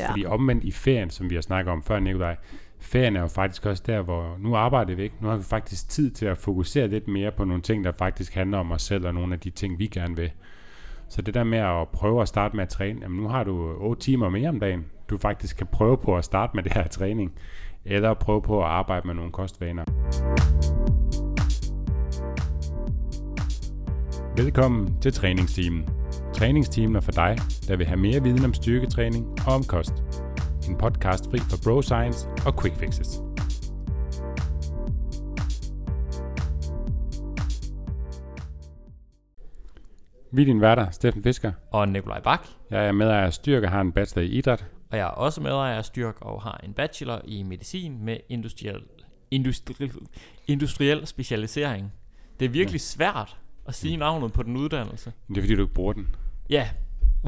Ja. Fordi omvendt i ferien, som vi har snakket om før, Nikolaj, ferien er jo faktisk også der, hvor nu arbejder vi ikke. Nu har vi faktisk tid til at fokusere lidt mere på nogle ting, der faktisk handler om os selv, og nogle af de ting, vi gerne vil. Så det der med at prøve at starte med at træne, jamen nu har du 8 timer mere om dagen, du faktisk kan prøve på at starte med det her træning, eller prøve på at arbejde med nogle kostvaner. Velkommen til træningsteamen. Træningsteamen er for dig, der vil have mere viden om styrketræning og om kost. En podcast fri for bro science og quick fixes. Vi er din værter, Steffen Fisker. og Nikolaj Bak. Jeg er med af Styrke og har en bachelor i idræt. Og jeg er også medejer af Styrk og har en bachelor i medicin med industriel, industriel, industriel specialisering. Det er virkelig svært at sige navnet på den uddannelse. Det er fordi, du ikke bruger den. Ja,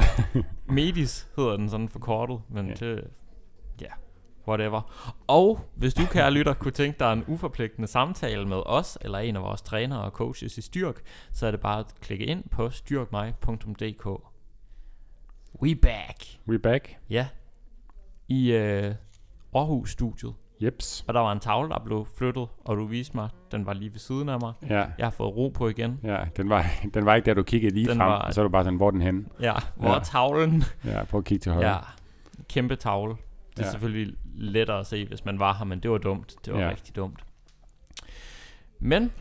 Medis hedder den sådan forkortet, men Ja. ja. det, ja, whatever. Og hvis du, kære lytter, kunne tænke dig en uforpligtende samtale med os, eller en af vores trænere og coaches i Styrk, så er det bare at klikke ind på styrkmig.dk. We back! We back. Ja, i øh, Aarhus-studiet. Jeps. Og der var en tavle, der blev flyttet, og du viste mig, den var lige ved siden af mig. Ja, Jeg har fået ro på igen. ja den, var, den var ikke der, du kiggede lige Den frem, var- og så er du bare sådan, hvor er den henne? Ja, hvor Ja. ja. tavlen? Ja, prøv at kigge til højre. Ja, kæmpe tavle. Det er Ja. selvfølgelig lettere at se, hvis man var her, men det var dumt. Det var ja. rigtig dumt. Men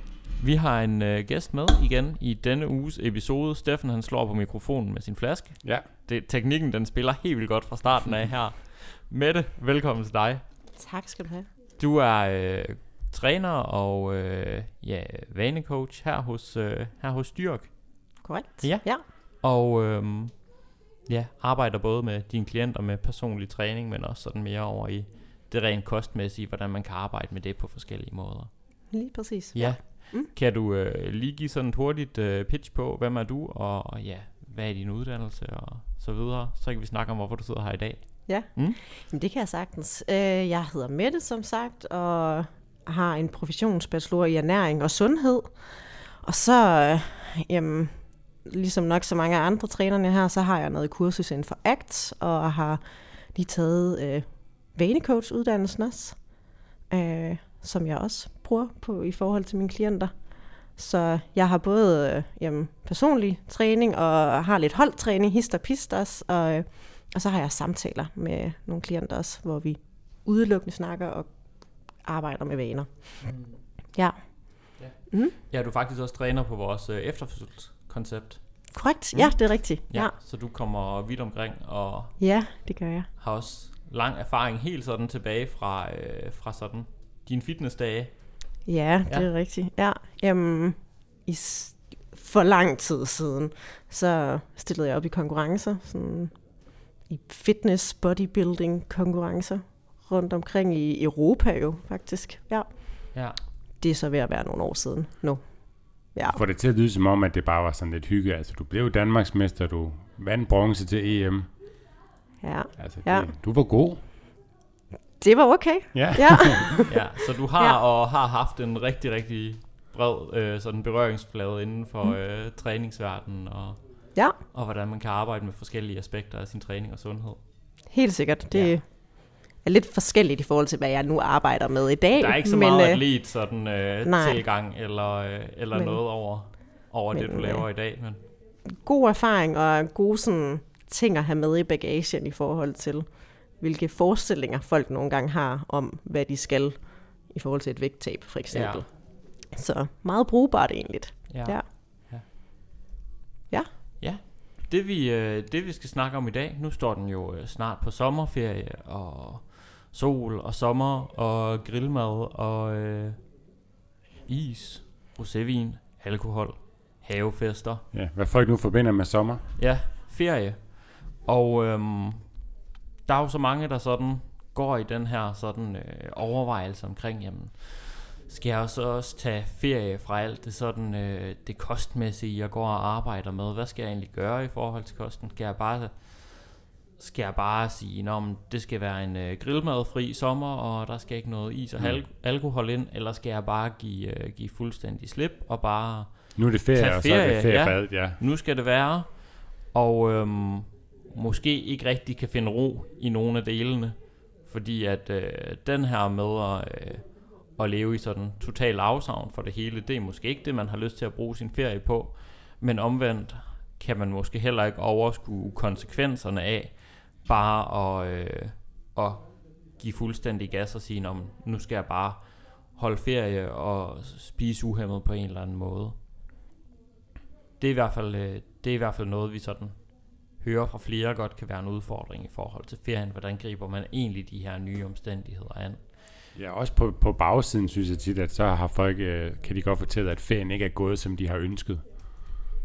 vi har en øh, gæst med igen i denne uges episode. Steffen han slår på mikrofonen med sin flaske. ja. Det, teknikken den spiller helt vildt godt fra starten af her. Mette, velkommen til dig. Tak skal du have. Du er øh, træner og øh, ja, vanecoach her hos, øh, her hos Styrk. Korrekt. Ja. ja. Og øhm, ja, arbejder både med dine klienter med personlig træning, men også sådan mere over i det rent kostmæssige, hvordan man kan arbejde med det på forskellige måder. Lige præcis. Ja. Mm. Kan du øh, lige give sådan et hurtigt øh, pitch på, hvem er du, og, og ja, hvad er din uddannelse og så videre. Så kan vi snakke om, hvorfor du sidder her i dag. Jamen, det kan jeg sagtens. Øh, jeg hedder Mette, som sagt, og har en professionsbachelor i ernæring og sundhed. Og så, øh, jamen, ligesom nok så mange andre trænerne her, så har jeg noget kursus inden for ACT, og har lige taget øh, vanecoach-uddannelsen også, øh, som jeg også bruger på i forhold til mine klienter. Så jeg har både øh, jamen, personlig træning og har lidt holdtræning, hist og pist også, og, øh, og så har jeg samtaler med nogle klienter også, hvor vi udelukkende snakker og arbejder med vaner. Ja, Ja, du er faktisk også træner på vores øh, efterfødselskoncept. korrekt. Ja, det er rigtigt. Ja. Ja. Så du kommer vidt omkring og ja, det gør jeg. har også lang erfaring helt sådan tilbage fra, øh, fra sådan dine fitnessdage. Ja, det Ja. er rigtigt. Ja, jamen, i for lang tid siden, så stillede jeg op i konkurrencer, sådan i fitness, bodybuilding konkurrencer, rundt omkring i Europa jo, faktisk. Ja, Ja. det er så ved at være nogle år siden nu. Ja, Får det til at lyde som om, at det bare var sådan lidt hygge. Altså, du blev Danmarksmester, du vandt bronze til EM. ja. Altså, Ja. det, du var god. Det var okay. Ja. Ja, ja, så du har Ja. ja. og har haft en rigtig, rigtig bred øh, sådan berøringsflade inden for mm. øh, træningsverdenen og, ja, og hvordan man kan arbejde med forskellige aspekter af sin træning og sundhed. helt sikkert. Det Ja. er lidt forskelligt i forhold til, hvad jeg nu arbejder med i dag. Der er ikke så men, meget øh, atlet sådan øh, nej. tilgang eller, øh, eller Men- noget over, over det, men, du laver øh, i dag. Men god erfaring og gode sådan, ting at have med i bagagen i forhold til, hvilke forestillinger folk nogle gange har om, hvad de skal i forhold til et vægttab, for eksempel. Ja. Så meget brugbart egentlig. ja. Ja. Ja. Det vi, øh, det vi skal snakke om i dag, nu står den jo øh, snart på sommerferie og sol og sommer og grillmad og øh, is, rosévin, alkohol, havefester. ja. Hvad folk nu forbinder med sommer. Ja, ferie. Og øhm, der er jo så mange, der sådan går i den her sådan øh, overvejelse omkring, jamen, skal jeg så også tage ferie fra alt det sådan øh, det kostmæssige, jeg går og arbejder med? Hvad skal jeg egentlig gøre i forhold til kosten? Skal jeg bare skal jeg bare sige, at det skal være en øh, grillmadfri sommer, og der skal ikke noget is og Mm. al- alkohol ind, eller skal jeg bare give, øh, give fuldstændig slip og bare Nu er det ferie, Tag og så er det ferie, ferie ja. for alt, ja. nu skal det være. Og øhm, måske ikke rigtig kan finde ro i nogle af delene, fordi at øh, den her med at, øh, at leve i sådan total afsavn for det hele, det er måske ikke det, man har lyst til at bruge sin ferie på, men omvendt kan man måske heller ikke overskue konsekvenserne af bare at, øh, at give fuldstændig gas og sige, nu skal jeg bare holde ferie og spise uhemmet på en eller anden måde. Det er i hvert fald, øh, det er i hvert fald noget, vi sådan hører fra flere godt kan være en udfordring i forhold til ferien. Hvordan griber man egentlig de her nye omstændigheder an? Ja, også på, på bagsiden synes jeg tit, at så har folk, øh, kan de godt fortælle, at ferien ikke er gået, som de har ønsket.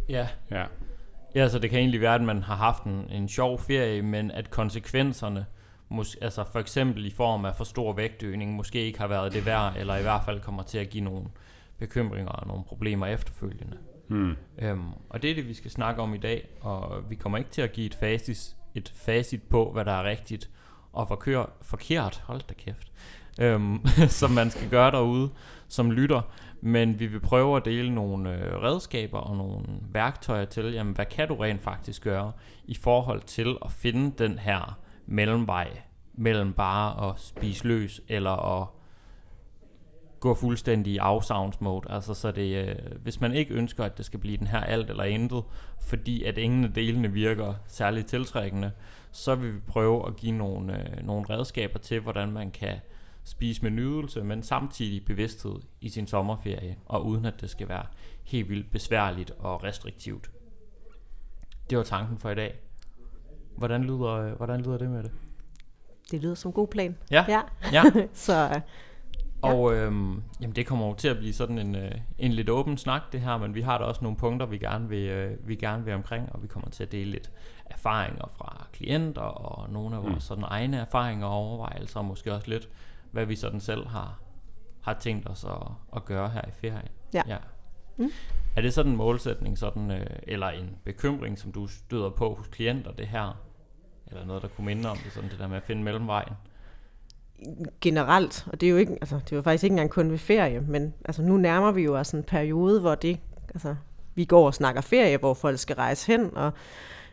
Ja. Ja. Ja, så det kan egentlig være, at man har haft en, en sjov ferie, men at konsekvenserne, mås- altså for eksempel i form af for stor vægtøgning, måske ikke har været det værd, eller i hvert fald kommer til at give nogle bekymringer og nogle problemer efterfølgende. Hmm. Øhm, og det er det, vi skal snakke om i dag, og vi kommer ikke til at give et facit, et facit på, hvad der er rigtigt og forkør, forkert, hold da kæft, øhm, som man skal gøre derude som lytter. Men vi vil prøve at dele nogle øh, redskaber og nogle værktøjer til, jamen hvad kan du rent faktisk gøre i forhold til at finde den her mellemvej mellem bare at spise løs eller at gå fuldstændig i afsavnsmode. Altså så det, øh, hvis man ikke ønsker, at det skal blive den her alt eller intet, fordi at ingen af delene virker særligt tiltrækkende, så vil vi prøve at give nogle, øh, nogle redskaber til, hvordan man kan spise med nydelse, men samtidig bevidsthed i sin sommerferie, og uden at det skal være helt vildt besværligt og restriktivt. Det var tanken for i dag. Hvordan lyder, hvordan lyder det med det? Det lyder som en god plan. Ja, Ja, ja. så øh, Og øhm, jamen det kommer jo til at blive sådan en, øh, en lidt åben snak det her, men vi har da også nogle punkter, vi gerne vil, øh, vi gerne vil omkring, og vi kommer til at dele lidt erfaringer fra klienter, og nogle af vores Mm. sådan egne erfaringer og overvejelser, og måske også lidt, hvad vi sådan selv har, har tænkt os at, at gøre her i ferien. Ja. ja. Mm. Er det sådan en målsætning, sådan, øh, eller en bekymring, som du støder på hos klienter, det her? Eller noget, der kunne minde om det, sådan det der med at finde mellemvejen? generelt, og det er jo ikke, altså, det er jo faktisk ikke engang kun ved ferie, men altså, nu nærmer vi jo os en periode, hvor det, altså, vi går og snakker ferie, hvor folk skal rejse hen, og,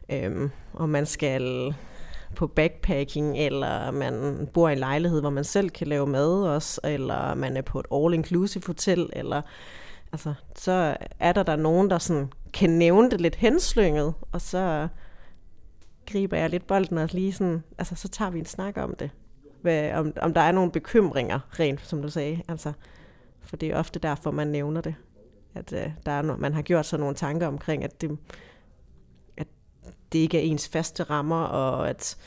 øhm, og man skal på backpacking, eller man bor i en lejlighed, hvor man selv kan lave mad også, eller man er på et all-inclusive hotel, eller altså, så er der der nogen, der sådan kan nævne det lidt henslynget, og så griber jeg lidt bolden og lige sådan, altså så tager vi en snak om det hvad, om, om der er nogle bekymringer, rent som du sagde. Altså, for det er ofte derfor, man nævner det. At øh, der er no, man har gjort sig nogle tanker omkring, at det, det ikke er ens faste rammer, og at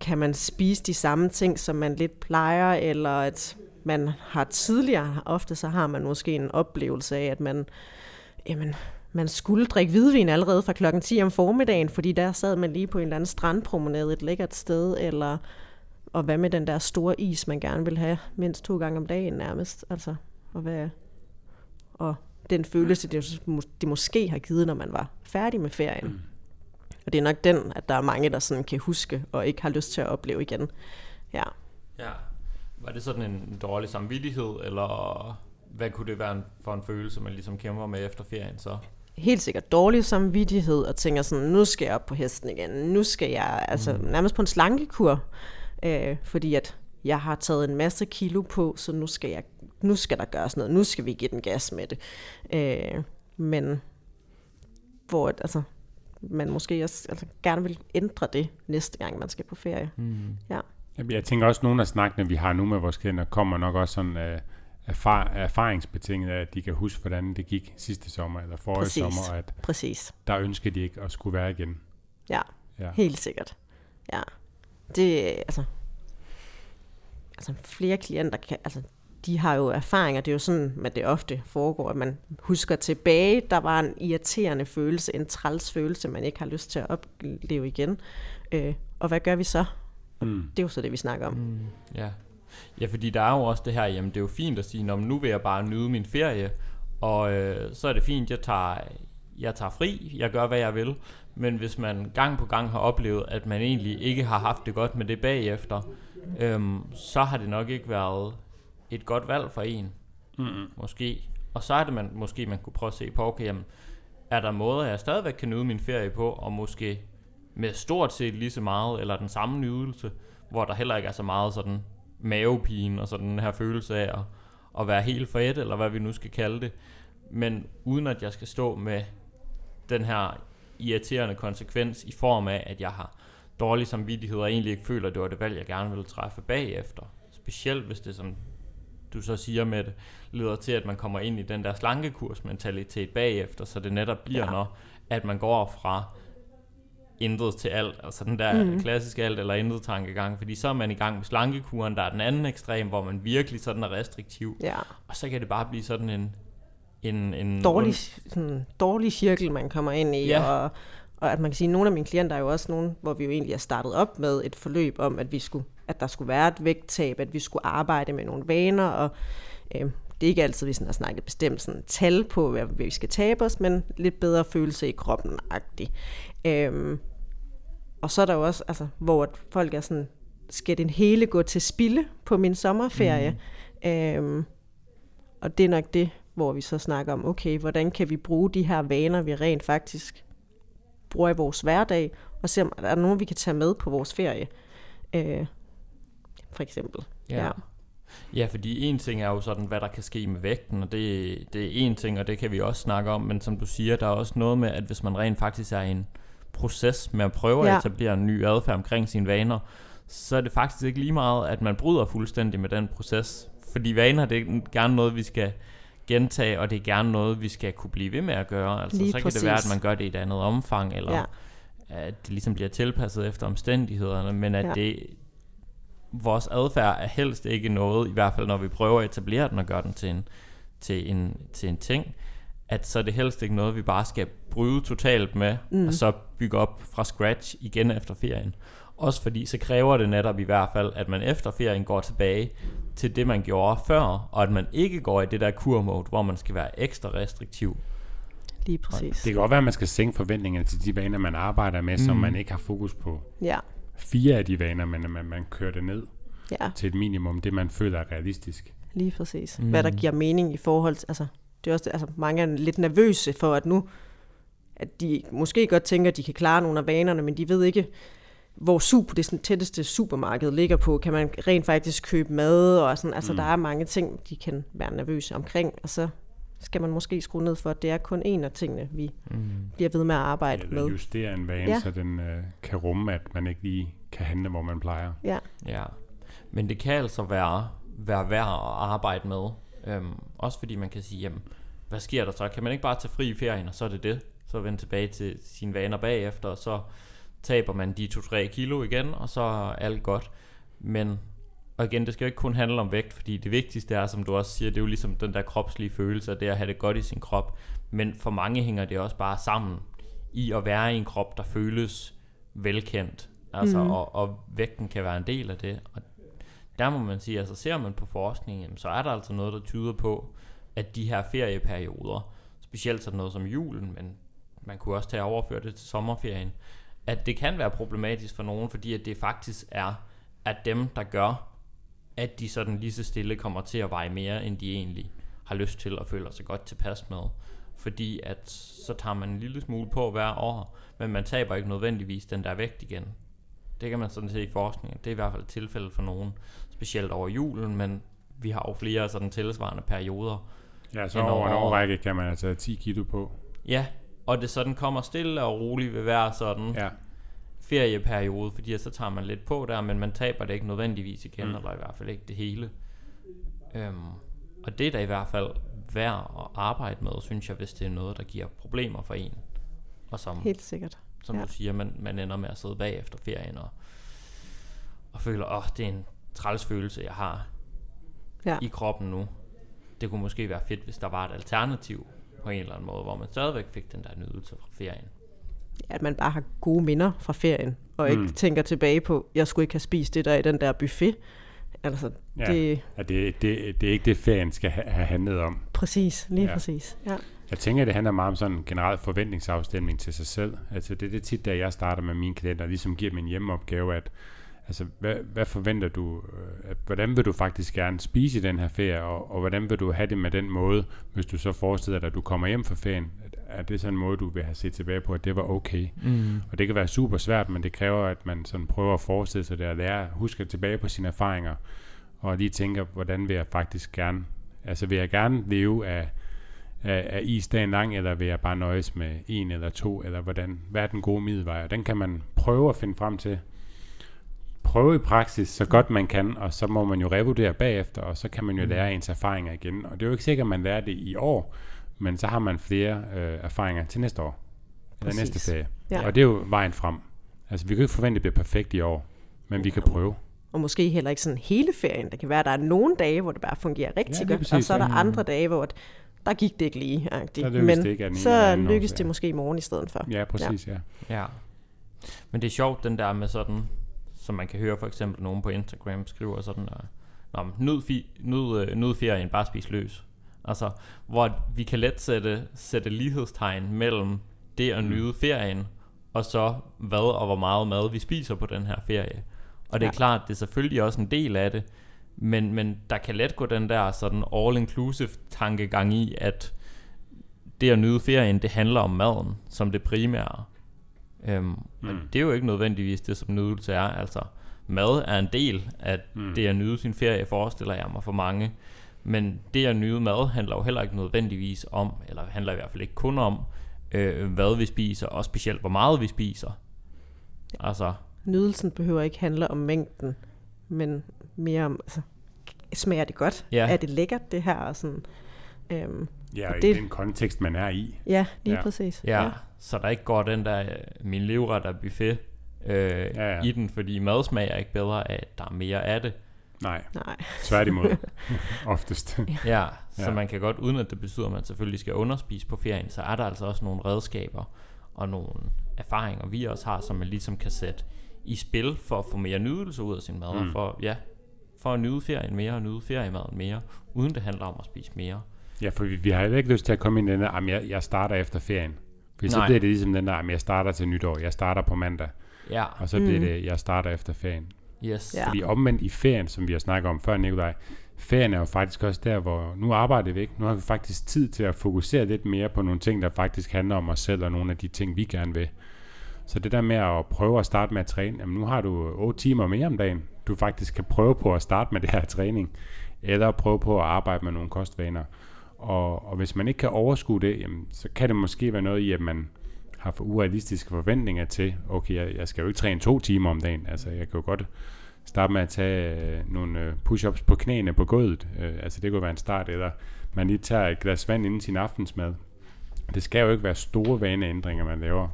kan man spise de samme ting, som man lidt plejer, eller at man har tidligere, ofte så har man måske en oplevelse af, at man, jamen, man skulle drikke hvidvin allerede fra klokken 10 om formiddagen, fordi der sad man lige på en eller anden strandpromenade et lækkert sted, eller og hvad med den der store is, man gerne vil have mindst to gange om dagen nærmest? Altså, og, hvad, og den følelse, det, det måske har givet, når man var færdig med ferien. Mm. Og det er nok den, at der er mange, der sådan kan huske og ikke har lyst til at opleve igen. Ja. Ja. Var det sådan en dårlig samvittighed, eller hvad kunne det være for en følelse, man ligesom kæmper med efter ferien så? Helt sikkert dårlig samvittighed og tænker sådan, nu skal jeg op på hesten igen. Nu skal jeg altså mm. nærmest på en slankekur, øh, fordi at jeg har taget en masse kilo på, så nu skal, jeg, nu skal der gøres noget. Nu skal vi give den gas med det. Øh, men hvor altså, man måske også altså, gerne vil ændre det næste gang, man skal på ferie. Mm. Ja. Jeg tænker også, at nogle af snakkene, vi har nu med vores klienter, kommer nok også sådan uh, erfar- erfaringsbetinget af, at de kan huske, hvordan det gik sidste sommer eller forrige Præcis. sommer, og at Præcis. der ønsker de ikke at skulle være igen. Ja, Ja. helt sikkert. Ja. Det, altså, altså flere klienter kan, altså, de har jo erfaringer, det er jo sådan, at det ofte foregår, at man husker tilbage, der var en irriterende følelse, en træls følelse, man ikke har lyst til at opleve igen. Øh, og hvad gør vi så? Mm. Det er jo så det, vi snakker om. Mm. Ja. ja, fordi der er jo også det her, jamen det er jo fint at sige, "Nå, men nu vil jeg bare nyde min ferie, og øh, så er det fint, jeg tager, jeg tager fri, jeg gør, hvad jeg vil. Men hvis man gang på gang har oplevet, at man egentlig ikke har haft det godt med det bagefter, øhm, så har det nok ikke været et godt valg for en, Mm-mm. måske. Og så er det man, måske, man kunne prøve at se på, okay, jamen, er der måder, jeg stadigvæk kan nyde min ferie på, og måske med stort set lige så meget, eller den samme nydelse, hvor der heller ikke er så meget sådan mavepine og sådan den her følelse af at, at være helt for et, eller hvad vi nu skal kalde det. Men uden at jeg skal stå med den her irriterende konsekvens i form af, at jeg har dårlig samvittighed og egentlig ikke føler, at det var det valg, jeg gerne ville træffe bagefter. Specielt hvis det, som du så siger med det, leder til, at man kommer ind i den der slankekursmentalitet bagefter, så det netop bliver, ja. når at man går fra intet til alt, altså den der mm. klassiske alt eller intet tankegang, fordi så er man i gang med slankekuren, der er den anden ekstrem, hvor man virkelig sådan er restriktiv, Ja. og så kan det bare blive sådan en en, en Dårlig, sådan, dårlig cirkel, man kommer ind i, Ja. og, og at man kan sige, at nogle af mine klienter er jo også nogle, hvor vi jo egentlig er startet op med et forløb om, at vi skulle, at der skulle være et vægttab, at vi skulle arbejde med nogle vaner, og øh, det er ikke altid, vi sådan har snakket bestemt sådan tal på, hvad vi skal tabe os, men lidt bedre følelse i kroppen-agtig. Øhm, og så er der jo også, altså, hvor folk er sådan, skal den hele gå til spilde på min sommerferie? Mm. Øhm, og det er nok det, hvor vi så snakker om, okay, hvordan kan vi bruge de her vaner, vi rent faktisk bruger i vores hverdag, og se om der er nogen, vi kan tage med på vores ferie. Øh, for eksempel. Ja. Ja, fordi en ting er jo sådan, hvad der kan ske med vægten, og det, det er en ting, og det kan vi også snakke om, men som du siger, der er også noget med, at hvis man rent faktisk er i en proces med at prøve Ja. at etablere en ny adfærd omkring sine vaner, så er det faktisk ikke lige meget, at man bryder fuldstændig med den proces. Fordi vaner, det er gerne noget, vi skal gentage, og det er gerne noget, vi skal kunne blive ved med at gøre. Altså, Lige så kan det være, at man gør det i et andet omfang, eller Ja. at det ligesom bliver tilpasset efter omstændighederne, men at Ja. det vores adfærd er helst ikke noget, i hvert fald når vi prøver at etablere den og gøre den til en, til en, til en ting, at så er det helst ikke noget, vi bare skal bryde totalt med, mm. og så bygge op fra scratch igen efter ferien. Også fordi så kræver det netop i hvert fald, at man efter ferien går tilbage til det, man gjorde før, og at man ikke går i det der kurmode, hvor man skal være ekstra restriktiv. Lige præcis. Det kan godt være, at man skal sænke forventningerne til de vaner, man arbejder med, mm. så man ikke har fokus på Ja, fire af de vaner, men at man, man kører det ned ja, til et minimum, det man føler er realistisk. lige præcis. Mm. Hvad der giver mening i forhold til, altså, det er også, altså, mange er lidt nervøse for, at nu, at de måske godt tænker, at de kan klare nogle af vanerne, men de ved ikke, hvor super, det sådan tætteste supermarked ligger på. Kan man rent faktisk købe mad? Og sådan, altså, mm. der er mange ting, de kan være nervøse omkring, og så skal man måske skrue ned for, at det er kun en af tingene, vi mm. bliver ved med at arbejde Eller med. justere en vane, Ja. ja. så den øh, kan rumme, at man ikke lige kan handle, hvor man plejer. Ja, Ja, men det kan altså være, være værd at arbejde med. Øhm, også fordi man kan sige, jamen, hvad sker der så? Kan man ikke bare tage fri i ferien, og så er det det? Så vende tilbage til sine vaner bagefter, og så taber man de 2-3 kilo igen, og så er alt godt. Men, og igen, det skal jo ikke kun handle om vægt, fordi det vigtigste er, som du også siger, det er jo ligesom den der kropslige følelse, af det at have det godt i sin krop. Men for mange hænger det også bare sammen i at være i en krop, der føles velkendt. Altså, mm. og, og vægten kan være en del af det. Og der må man sige, altså ser man på forskningen, jamen, så er der altså noget, der tyder på, at de her ferieperioder, specielt sådan noget som julen, men man kunne også tage og overføre det til sommerferien, at det kan være problematisk for nogen, fordi at det faktisk er at dem, der gør, at de sådan lige så stille kommer til at veje mere, end de egentlig har lyst til og føler sig godt tilpas med. Fordi at så tager man en lille smule på hver år, men man taber ikke nødvendigvis den der vægt igen. Det kan man sådan se i forskningen. Det er i hvert fald et tilfælde for nogen, specielt over julen, men vi har jo flere sådan tilsvarende perioder. Ja, så over en årrække kan man altså have 10 kilo på. Ja, og det sådan kommer stille og roligt ved hver sådan Ja, ferieperiode, fordi så tager man lidt på der, men man taber det ikke nødvendigvis igen, mm. Eller i hvert fald ikke det hele. Øhm, og det er da i hvert fald værd at arbejde med, synes jeg, hvis det er noget, der giver problemer for en. Og som, helt sikkert. som ja. du siger, man, man ender med at sidde bag efter ferien og, og føler, åh, oh, det er en træls følelse, jeg har Ja. i kroppen nu. Det kunne måske være fedt, hvis der var et alternativ på en eller anden måde, hvor man stadigvæk fik den der nydelse fra ferien. At man bare har gode minder fra ferien, og ikke Mm. tænker tilbage på, jeg skulle ikke have spist det der i den der buffet. Altså, Ja. det er at det, det, det er ikke det, ferien skal ha- have handlet om. præcis, lige Ja. præcis. Ja. Jeg tænker, det handler meget om sådan en generel forventningsafstemning til sig selv. Altså det er det tit, da jeg starter med mine klienter, ligesom giver min hjemmeopgave, at altså, hvad, hvad forventer du, øh, at, hvordan vil du faktisk gerne spise i den her ferie, og, og hvordan vil du have det med den måde, hvis du så forestiller dig, at du kommer hjem fra ferien, er det sådan en måde, du vil have set tilbage på, at det var okay. Mm. Og det kan være super svært, men det kræver, at man sådan prøver at forestille sig det og lære, huske tilbage på sine erfaringer, og lige tænker, hvordan vil jeg faktisk gerne, altså vil jeg gerne leve af, af, af is dagen lang, eller vil jeg bare nøjes med en eller to, eller hvordan, hvad er den gode middelvej? Og den kan man prøve at finde frem til. Prøve i praksis så godt man kan, og så må man jo revurdere bagefter, og så kan man jo Mm. lære ens erfaringer igen. Og det er jo ikke sikkert, at man lærer det i år, men så har man flere øh, erfaringer til næste år, eller Præcis. næste ferie. Ja. Og det er jo vejen frem. Altså, vi kan ikke forvente, at det bliver perfekt i år, men vi kan prøve. Og måske heller ikke sådan hele ferien. Det kan være, at der er nogle dage, hvor det bare fungerer rigtig Ja, godt, og så er der ja. andre dage, hvor at der gik det ikke lige. Der Men det ikke den så lykkes det måske i morgen i stedet for. Ja, præcis, ja. Ja. Men det er sjovt, den der med sådan, som man kan høre for eksempel nogen på Instagram skriver sådan, uh, Nå, nyd, fi, nyd, øh, nyd ferien, bare spis løs. Altså, hvor vi kan let sætte, sætte lighedstegn mellem det at Mm. nyde ferien, og så hvad og hvor meget mad vi spiser på den her ferie. Og det er Ja. klart, det er selvfølgelig også en del af det, men, men der kan let gå den der sådan all-inclusive tankegang i, at det at nyde ferien, det handler om maden som det primære. Øhm, mm. Det er jo ikke nødvendigvis det, som nydelse er. Altså, mad er en del af. Mm. det at nyde sin ferie, forestiller jeg mig for mange. Men det at nyde mad handler jo heller ikke nødvendigvis om, eller handler i hvert fald ikke kun om, øh, hvad vi spiser, og specielt hvor meget vi spiser. Altså, Nydelsen behøver ikke handle om mængden, men mere om, altså, smager det godt? Ja. Er det lækkert, det her? Og sådan, øhm, Ja, Og det- i den kontekst, man er i. ja, lige Ja. præcis. ja, ja. så der ikke går den der, øh, min livret er buffet, øh, ja. ja. i den, fordi mad smager ikke bedre af, at der er mere af det. Nej, Nej. tværtimod. Oftest. Ja, så Ja. man kan godt, uden at det betyder, at man selvfølgelig skal underspise på ferien, så er der altså også nogle redskaber og nogle erfaringer, vi også har, som man ligesom kan sætte i spil for at få mere nydelse ud af sin mad, mm. Mm. for, ja, for at nyde ferien mere og nyde feriemaden mere, uden det handler om at spise mere. Ja, for vi, vi har heller ikke lyst til at komme ind i den der, "Jamen, jeg, jeg starter efter ferien. For så bliver det ligesom den der, "Jamen, jeg starter til nytår, jeg starter på mandag. Ja, Og så bliver Mm. det, jeg starter efter ferien. Yes. Ja. Fordi omvendt i ferien, som vi har snakket om før, Nikolaj, ferien er jo faktisk også der, hvor nu arbejder vi ikke. Nu har vi faktisk tid til at fokusere lidt mere på nogle ting, der faktisk handler om os selv, og nogle af de ting, vi gerne vil. Så det der med at prøve at starte med at træne, jamen nu har du 8 timer mere om dagen, du faktisk kan prøve på at starte med det her træning, eller prøve på at arbejde med nogle kostvaner. Og, og hvis man ikke kan overskue det, jamen, så kan det måske være noget i, at man har for urealistiske forventninger til, okay, jeg, jeg skal jo ikke træne to timer om dagen, altså jeg kan jo godt starte med at tage øh, nogle øh, push-ups på knæene på gulvet, øh, altså det kunne være en start, eller man lige tager et glas vand inden sin aftensmad. Det skal jo ikke være store vaneændringer, man laver,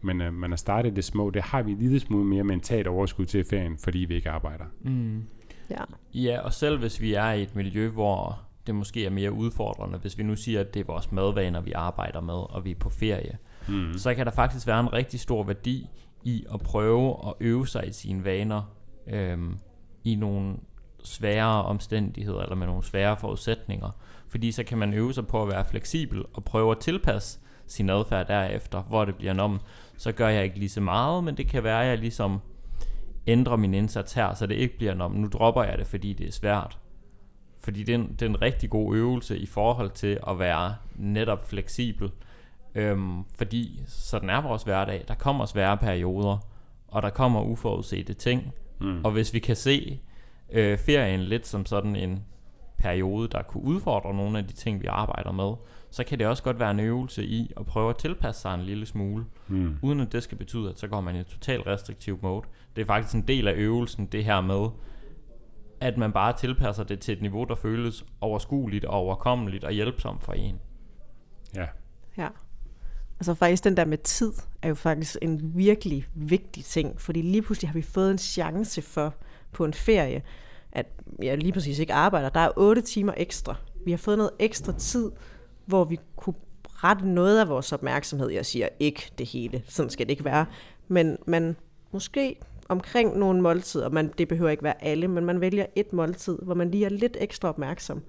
men øh, man har startet det små, det har vi en lille smule mere mentalt overskud til ferien, fordi vi ikke arbejder. Mm. Ja. Ja, og selv hvis vi er i et miljø, hvor det måske er mere udfordrende, hvis vi nu siger, at det er vores madvaner, vi arbejder med, og vi er på ferie, Mm. så kan der faktisk være en rigtig stor værdi i at prøve at øve sig i sine vaner øhm, i nogle svære omstændigheder eller med nogle svære forudsætninger. Fordi så kan man øve sig på at være fleksibel og prøve at tilpasse sin adfærd derefter, hvor det bliver om, så gør jeg ikke lige så meget, men det kan være, at jeg ligesom ændrer min indsats her, så det ikke bliver om, nu dropper jeg det, fordi det er svært. Fordi det er, en, det er en rigtig god øvelse i forhold til at være netop fleksibel. Øhm, fordi sådan er vores hverdag. Der kommer svære perioder, og der kommer uforudsete ting. Mm. Og hvis vi kan se øh, ferien lidt som sådan en periode, der kunne udfordre nogle af de ting, vi arbejder med, så kan det også godt være en øvelse i at prøve at tilpasse sig en lille smule, Mm. uden at det skal betyde, at så går man i total restriktiv mode. Det er faktisk en del af øvelsen, det her med, at man bare tilpasser det til et niveau, der føles overskueligt og overkommeligt og hjælpsomt for en. Ja. Ja. Altså faktisk den der med tid er jo faktisk en virkelig vigtig ting, fordi lige pludselig har vi fået en chance for på en ferie, at jeg lige præcis ikke arbejder. Der er 8 timer ekstra. Vi har fået noget ekstra tid, hvor vi kunne rette noget af vores opmærksomhed. Jeg siger ikke det hele, sådan skal det ikke være. Men man måske omkring nogle måltider, man, det behøver ikke være alle, men man vælger et måltid, hvor man lige er lidt ekstra opmærksom.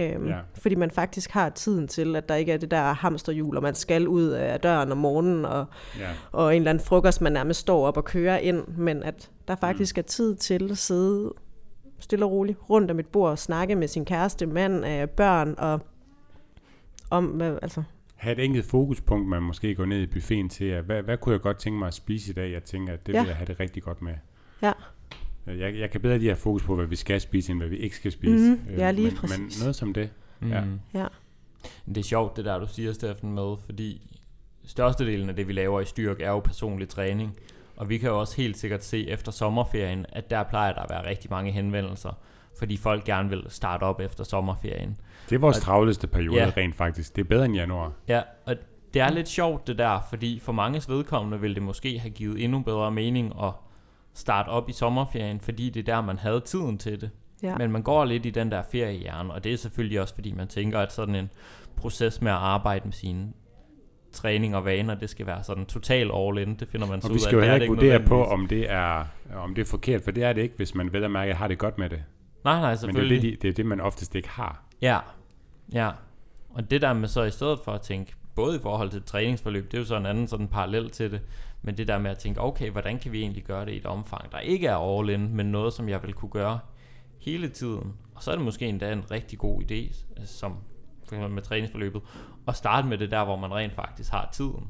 Øhm, Ja. Fordi man faktisk har tiden til, at der ikke er det der hamsterhjul, og man skal ud af døren om morgenen, og, Ja. og en eller anden frokost, man nærmest står op og kører ind, men at der faktisk er tid til at sidde stille og roligt rundt om et bord og snakke med sin kæreste, mand, øh, børn, og om, hvad, altså, have et enkelt fokuspunkt, man måske går ned i buffeten til, at hvad, hvad kunne jeg godt tænke mig at spise i dag? Jeg tænker, at det Ja. vil jeg have det rigtig godt med. Ja. Øh, Jeg, jeg kan bedre lige have fokus på, hvad vi skal spise, end hvad vi ikke skal spise. Mhm, Øh, ja, lige men, Men præcis. noget som det. Ja. Mm. Ja. Det er sjovt, det der, du siger, Steffen, med, fordi størstedelen af det, vi laver i Styrk, er jo personlig træning. Og vi kan jo også helt sikkert se efter sommerferien, at der plejer der at være rigtig mange henvendelser, fordi folk gerne vil starte op efter sommerferien. Det er vores Og- travleste periode Ja. rent faktisk. Det er bedre end januar. Ja, og det er lidt sjovt det der, fordi for manges vedkommende vil det måske have givet endnu bedre mening at starte op i sommerferien, fordi det er der, man havde tiden til det. Ja. Men man går lidt i den der feriehjerne, og det er selvfølgelig også, fordi man tænker, at sådan en proces med at arbejde med sine træning og vaner, det skal være sådan total all in. Det finder man så Og ud vi af. skal jo det er heller ikke vurdere på, om det, er, om det er forkert, for det er det ikke, hvis man vel at mærke har det godt med det. Nej, nej, Men det er selvfølgelig. det, de- det er det, man oftest ikke har. Ja, ja. Og det der med så i stedet for at tænke, både i forhold til et træningsforløb, det er jo så en anden sådan parallel til det, men det der med at tænke, okay, hvordan kan vi egentlig gøre det i et omfang, der ikke er all in, men noget, som jeg vil kunne gøre hele tiden. Og så er det måske endda en rigtig god idé, altså som for eksempel med træningsforløbet, at starte med det der, hvor man rent faktisk har tiden,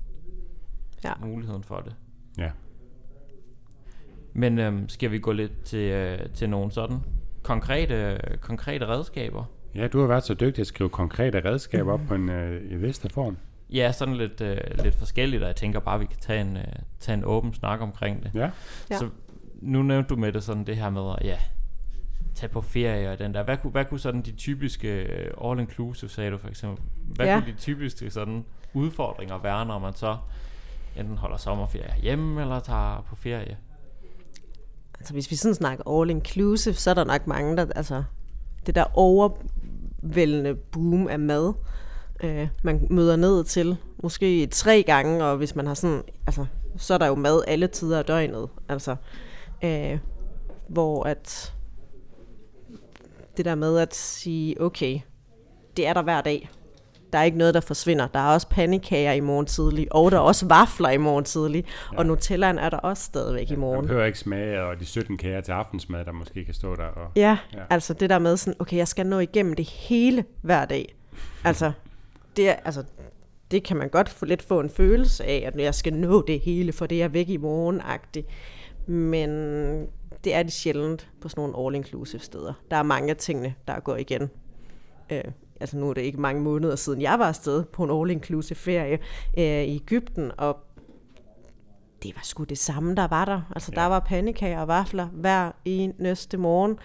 Ja. muligheden for det. Ja. Men øhm, skal vi gå lidt til, øh, til nogle sådan konkrete, konkrete redskaber? Ja, du har været så dygtig at skrive konkrete redskaber op på en øh, i Vesterform. Ja, sådan lidt, øh, lidt forskelligt, og jeg tænker bare, at vi kan tage en, øh, tage en åben snak omkring det. Ja. Ja. Så nu nævnte du med det sådan det her med at ja, tage på ferie og den der. Hvad kunne, hvad kunne sådan de typiske øh, all-inclusive, sagde du for eksempel, hvad Ja. kunne de typiske sådan udfordringer være, når man så enten holder sommerferie hjemme eller tager på ferie? Altså hvis vi sådan snakker all inclusive, så er der nok mange, der, altså det der overvældende boom af mad, øh, man møder ned til, måske tre gange, og hvis man har sådan, altså, så er der jo mad alle tider af døgnet, altså, øh, hvor at det der med at sige, okay, det er der hver dag. Der er ikke noget, der forsvinder. Der er også pandekager i morgen tidlig, og der er også vafler i morgen tidlig, ja. og Nutellaen er der også stadigvæk i Man morgen. behøver ikke smage, og de 17 kager til aftensmad, der måske kan stå der. Og, Ja, Ja. ja, altså det der med sådan, okay, jeg skal nå igennem det hele hver dag. Altså, det, er, altså, det kan man godt få lidt få en følelse af, at jeg skal nå det hele, for det er væk i morgen -agtigt. Men det er det sjældent på sådan nogle all-inclusive steder. Der er mange af tingene, der går igen. Øh, altså nu er det ikke mange måneder siden, jeg var afsted på en all-inclusive ferie øh, i Ægypten, og det var sgu det samme, der var der. Altså ja. der var pandekager og vafler hver eneste morgen.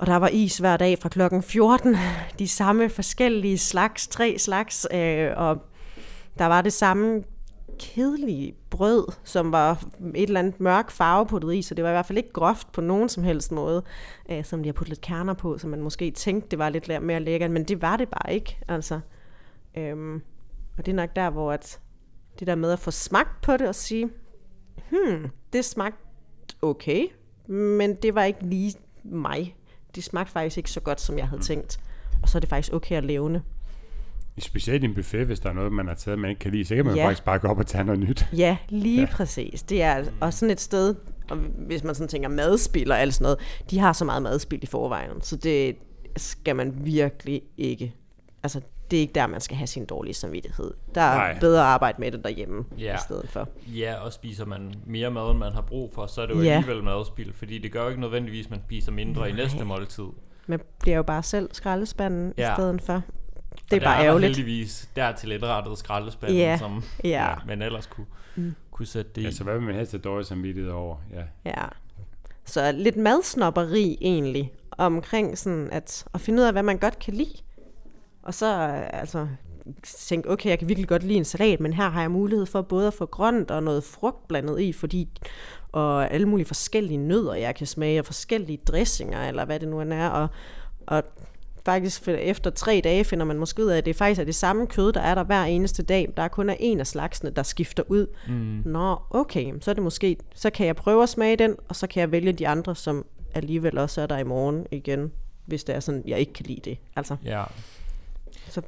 Og der var is hver dag fra klokken 14. De samme forskellige slags, tre slags. Øh, og der var det samme kedelige brød, som var et eller andet mørk farve puttet i, så det var i hvert fald ikke groft på nogen som helst måde, øh, som de har puttet lidt kerner på, så man måske tænkte, det var lidt mere lækkert, men det var det bare ikke. Altså. Øhm, og det er nok der, hvor at det der med at få smagt på det og sige, hmm, det smagte okay, men det var ikke lige mig. Det smagte faktisk ikke så godt, som jeg havde tænkt. Og så er det faktisk okay at levne. Specielt i en buffet, hvis der er noget, man har taget, man ikke kan lide, så kan man Ja. faktisk bare gå op og tage noget nyt. Ja, lige Ja. præcis. Det er og sådan et sted, og hvis man sådan tænker madspil og alt sådan noget, de har så meget madspil i forvejen, så det skal man virkelig ikke. Altså, det er ikke der, man skal have sin dårlige samvittighed. Der er Nej. Nej. bedre at arbejde med det derhjemme Ja. i stedet for. Ja, og spiser man mere mad, end man har brug for, så er det jo Ja. alligevel madspil, fordi det gør jo ikke nødvendigvis, at man spiser mindre i næste måltid. Man bliver jo bare selv skraldespanden Ja. ja. i stedet for. Og Det er der bare der ærgerligt. heldigvis dertil indrettet skraldespanden, Ja. som Ja. man ellers kunne, mm. kunne sætte det i. Altså, hvad vil man have dårlig samvittighed over? Ja. Ja. Så lidt madsnopperi egentlig, omkring sådan at, at finde ud af, hvad man godt kan lide. Og så altså tænke, okay, jeg kan virkelig godt lide en salat, men her har jeg mulighed for både at få grønt og noget frugt blandet i, fordi og alle mulige forskellige nødder, jeg kan smage, og forskellige dressinger, eller hvad det nu end er, og, og faktisk efter tre dage finder man måske ud af, at det faktisk er det samme kød, der er der hver eneste dag. Der er kun en af slagsene, der skifter ud. Mm. Nå, okay, så er det måske, så kan jeg prøve at smage den, og så kan jeg vælge de andre, som alligevel også er der i morgen igen, hvis det er sådan, jeg ikke kan lide det. Altså, Ja. Så-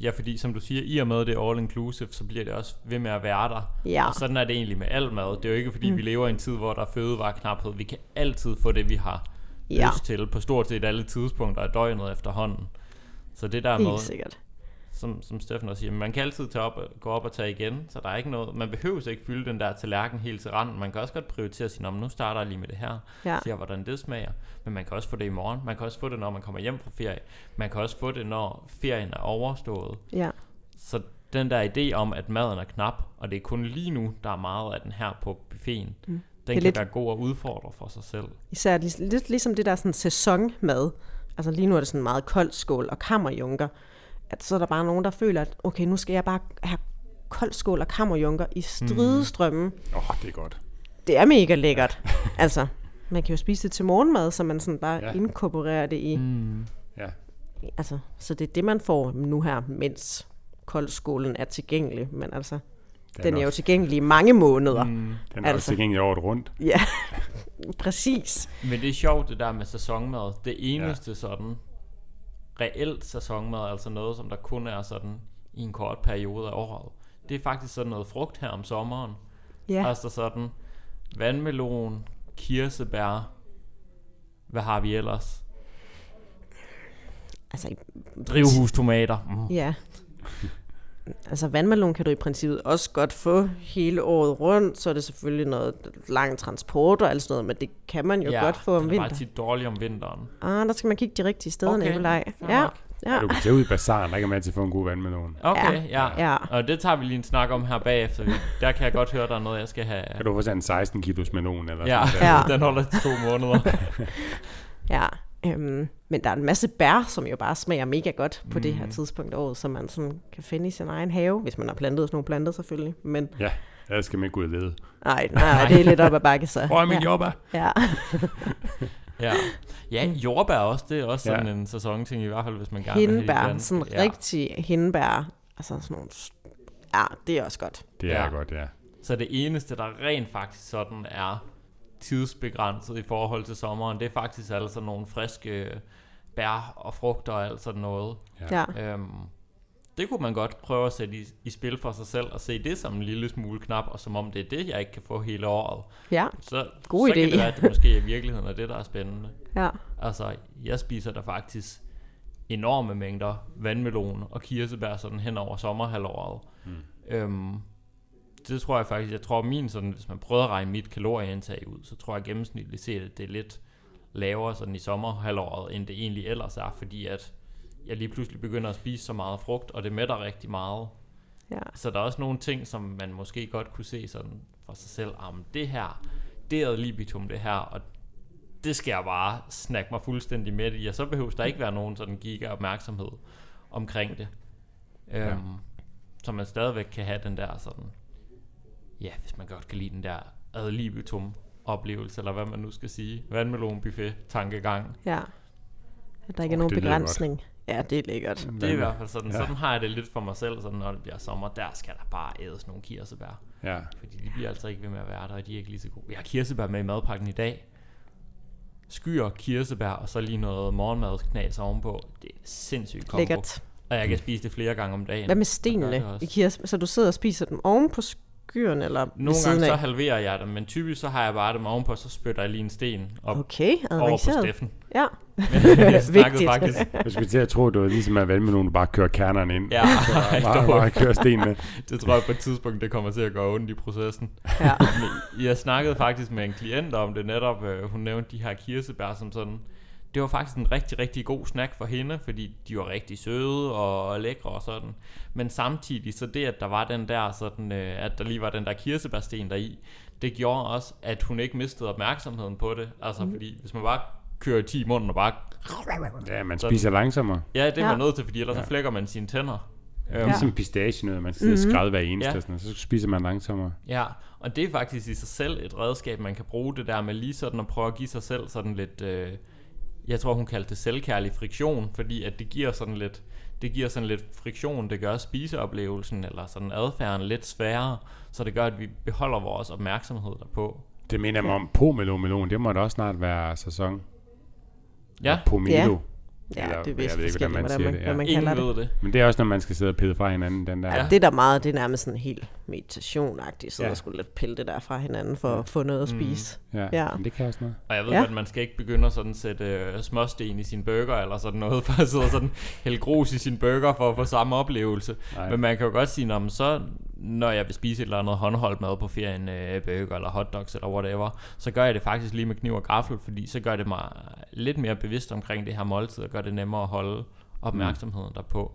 Ja, fordi som du siger, i og med det er all inclusive, så bliver det også ved med at være der. Ja. Og sådan er det egentlig med al mad. Det er jo ikke fordi, mm. vi lever i en tid, hvor der er fødevareknaphed. Vi kan altid få det, vi har Ja. lyst til, på stort set alle tidspunkter af døgnet efterhånden. Så det der med, sikkert. Som, som Steffen også siger, man kan altid tage op, gå op og tage igen, så der er ikke noget, man behøver ikke fylde den der tallerken helt til randen, man kan også godt prioritere at sige, "Nå, men nu starter jeg lige med det her, Ja. ser hvordan det smager, men man kan også få det i morgen, man kan også få det, når man kommer hjem fra ferie, man kan også få det, når ferien er overstået, Ja. så den der idé om, at maden er knap, og det er kun lige nu, der er meget af den her på buffeten, mm. den er kan lidt- være god at udfordre for sig selv. Især lidt ligesom det der sådan sæsonmad. Altså lige nu er det sådan meget kold skål og kammerjunker. At så er der bare nogen, der føler, at okay, nu skal jeg bare have kold skål og kammerjunker i stridestrømmen. Åh, oh, det er godt. Det er mega lækkert. altså, man kan jo spise det til morgenmad, så man sådan bare Ja. ja. inkorporerer det i. Mm. Ja. Altså, så det er det, man får nu her, mens koldskålen er tilgængelig. Men altså, Den, den er jo også, tilgængelig i mange måneder. Mm. Mm. den er altså. altså. også tilgængelig året rundt. Ja, præcis. Men det er sjovt det der med sæsonmad. Det eneste ja. sådan reelt sæsonmad, altså noget som der kun er sådan i en kort periode af året. Det er faktisk sådan noget frugt her om sommeren. Ja, Altså sådan vandmelon, kirsebær. Hvad har vi ellers? altså, Drivhustomater. Mm. Ja. Altså vandmelon kan du i princippet også godt få hele året rundt, så er det selvfølgelig noget lang transport og alt sådan noget, men det kan man jo ja, godt få om den er bare vinteren. tit dårlig om vinteren. Ah, der skal man kigge de rigtige steder, okay. Nikolaj. Ja, nok. ja, Du kan tage ud i bazaren, der kan man altid få en god vandmelon. Okay, ja. ja. Og det tager vi lige en snak om her bagefter. Der kan jeg godt høre, der er noget, jeg skal have. Kan du få sådan en 16 kilos melon eller Ja, sådan Ja. den holder til to måneder. ja. Øhm, men der er en masse bær, som jo bare smager mega godt på mm. det her Mm. tidspunkt af året, som man sådan kan finde i sin egen have, hvis man har plantet sådan nogle planter selvfølgelig. Men Ja, ellers skal man ikke gå ud og lede. nej, nej, det er lidt op ad bakke så. Hvor er min ja. jobber? Ja. Ja, ja jordbær også, det er også Ja. sådan en sæsonting, i hvert fald hvis man gerne vil have Hindbær, det sådan ja. rigtig hindbær. Altså sådan nogle... Ja, det er også godt. Det er Ja. godt, ja. Så det eneste, der rent faktisk sådan er tidsbegrænset i forhold til sommeren, det er faktisk altså nogle friske bær og frugter og alt sådan noget. Ja. Øhm, det kunne man godt prøve at sætte i, i spil for sig selv og se det som en lille smule knap, og som om det er det, jeg ikke kan få hele året. Ja, Så, God så kan idé. det være, at det måske i virkeligheden er det, der er spændende. ja. Altså, jeg spiser der faktisk enorme mængder vandmelon og kirsebær sådan hen over sommerhalvåret. Mm. Øhm, det tror jeg faktisk, jeg tror min sådan, hvis man prøver at regne mit kalorieindtag ud, så tror jeg gennemsnitligt set, at det er lidt lavere sådan i sommerhalvåret, end det egentlig ellers er, fordi at jeg lige pludselig begynder at spise så meget frugt, og det mætter rigtig meget. Ja. Så der er også nogle ting, som man måske godt kunne se sådan for sig selv, om det her, det er libitum det her, og det skal jeg bare snakke mig fuldstændig med i, og så behøver der ikke være nogen sådan giga opmærksomhed omkring det. Øhm, Ja. Så man stadigvæk kan have den der sådan, ja, hvis man godt kan lide den der ad libitum oplevelse, eller hvad man nu skal sige, vandmelon buffet tankegang. Ja. At der ikke er nogen begrænsning. Ja, det er lækkert. Det er i hvert fald sådan, Ja. sådan har jeg det lidt for mig selv, sådan når det bliver sommer, der skal der bare ædes nogle kirsebær. Ja. Fordi de bliver altså ikke ved med at være der, og de er ikke lige så gode. Jeg har kirsebær med i madpakken i dag. Skyer, kirsebær, og så lige noget morgenmadsknas ovenpå. Det er sindssygt kombo. Lækkert. Og jeg kan spise det flere gange om dagen. Hvad med stenene i kirsebær? Så du sidder og spiser dem oven på skyerne, eller Nogle gange så halverer jeg dem, men typisk så har jeg bare dem ovenpå, så spytter jeg lige en sten op Okay, over på. Steffen. Ja, jeg Vigtigt. faktisk. Jeg skulle til at tro, at det var ligesom at vandmelon, du bare kører kernerne ind. Ja, bare, dog. bare kører stenene. det tror jeg på et tidspunkt, det kommer til at gå ondt i processen. ja. Men jeg snakkede faktisk med en klient om det netop. Øh, hun nævnte de her kirsebær som sådan. Det var faktisk en rigtig, rigtig god snack for hende, fordi de var rigtig søde og lækre og sådan. Men samtidig, så det, at der var den der sådan, øh, at der lige var den der kirsebærsten der i, det gjorde også, at hun ikke mistede opmærksomheden på det. Altså, Mhm. fordi hvis man bare kører 10 i munden og bare... Ja, man Sådan. spiser langsommere. Ja, det er Ja. man nødt til, fordi ellers Ja. så flækker man sine tænder. Ja. Ligesom pistachienødder, man sidder mm-hmm. skræd hver eneste, Ja. sådan, så spiser man langsommere. Ja, og det er faktisk i sig selv et redskab, man kan bruge det der med lige sådan at prøve at give sig selv sådan lidt, øh, jeg tror hun kaldte det selvkærlig friktion, fordi at det giver sådan lidt, det giver sådan lidt friktion, det gør spiseoplevelsen eller sådan adfærden lidt sværere, så det gør, at vi beholder vores opmærksomhed derpå. Det minder mig om pomelo melon. Det må da også snart være sæson. Ja, Pomelo. Ja, Eller, det er vist jeg ved ikke, hvordan man hvordan siger man, det, ja. hvad man kalder Ingen det. ved det. Men det er også, når man skal sidde og pille fra hinanden, den der. Ja. Det er der meget, det er nærmest sådan helt meditation-agtigt, så Ja. der skulle lidt pille det der fra hinanden for at få noget at Mm. spise. Ja, Ja. Men det kan også noget. Og jeg ved Ja. godt, man skal ikke begynde at sådan sætte øh, småsten i sin burger eller sådan noget, for at sidde og sådan hælde grus i sin burger for at få samme oplevelse. Nej. Men man kan jo godt sige, når, så, når jeg vil spise et eller andet håndholdt mad på ferien, øh, burger eller hotdogs eller whatever, så gør jeg det faktisk lige med kniv og gaffel, fordi så gør det mig lidt mere bevidst omkring det her måltid, og gør det nemmere at holde opmærksomheden derpå.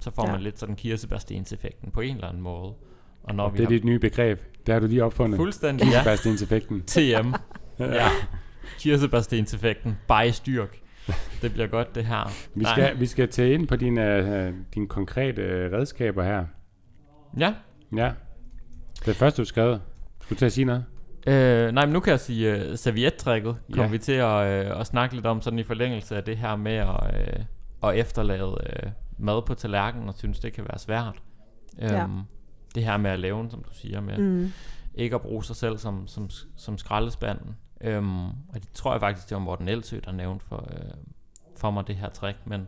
Så får Ja. man lidt sådan kirsebærstenseffekten på en eller anden måde. Og når Og vi det er har dit nye begreb. Det har du lige opfundet. fuldstændig, ja, Kirsebærstenseffekten. TM. ja. Kirsebærstenseffekten. Bare i styrk. Det bliver godt, det her. Vi Nej. skal, vi skal tage ind på dine, uh, dine konkrete uh, redskaber her. Ja. Ja. Det første, du skrev. Skulle du til at sige noget? Øh, nej, men nu kan jeg sige uh, serviettrækket. Kommer Ja. vi til at, uh, at snakke lidt om sådan i forlængelse af det her med at, uh, at efterlade uh, mad på tallerkenen og synes, det kan være svært. Ja. Um, det her med at lave, som du siger, med Mm. ikke at bruge sig selv som, som, som skraldespanden. Øhm, og det tror jeg faktisk, det var Morten Elsø, der nævnte for, øh, for mig det her trick. Men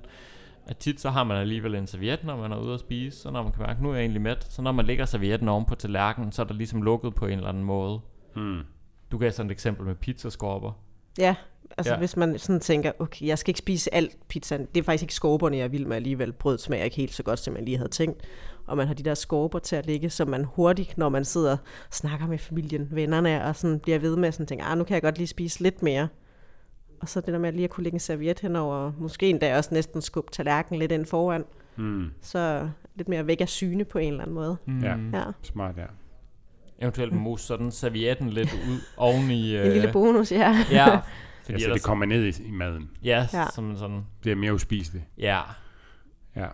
at tit så har man alligevel en serviet, når man er ude at spise, så når man kan mærke, nu er jeg egentlig mæt. Så når man lægger servietten oven på tallerkenen, så er der ligesom lukket på en eller anden måde. Hmm. Du gav sådan et eksempel med pizzaskorper. Ja, altså Ja. hvis man sådan tænker, okay, jeg skal ikke spise alt pizzaen. Det er faktisk ikke skorperne, jeg vil med alligevel. Brødet smager ikke helt så godt, som man lige havde tænkt. Og man har de der skorper til at ligge, så man hurtigt, når man sidder og snakker med familien, vennerne, og sådan bliver ved med at sådan tænke, ah, nu kan jeg godt lige spise lidt mere. Og så det der med lige at kunne lægge en serviet henover, og måske endda også næsten skubbe tallerkenen lidt ind foran, Hmm. så lidt mere væk af syne på en eller anden måde. Ja. Ja, Smart, ja. Eventuelt mose sådan servietten lidt ud oven i... en lille bonus, ja. Ja, fordi Altså, det ellers, kommer ned i, i maden. ja, Ja. som sådan, Det bliver mere uspiseligt. ja, Ja.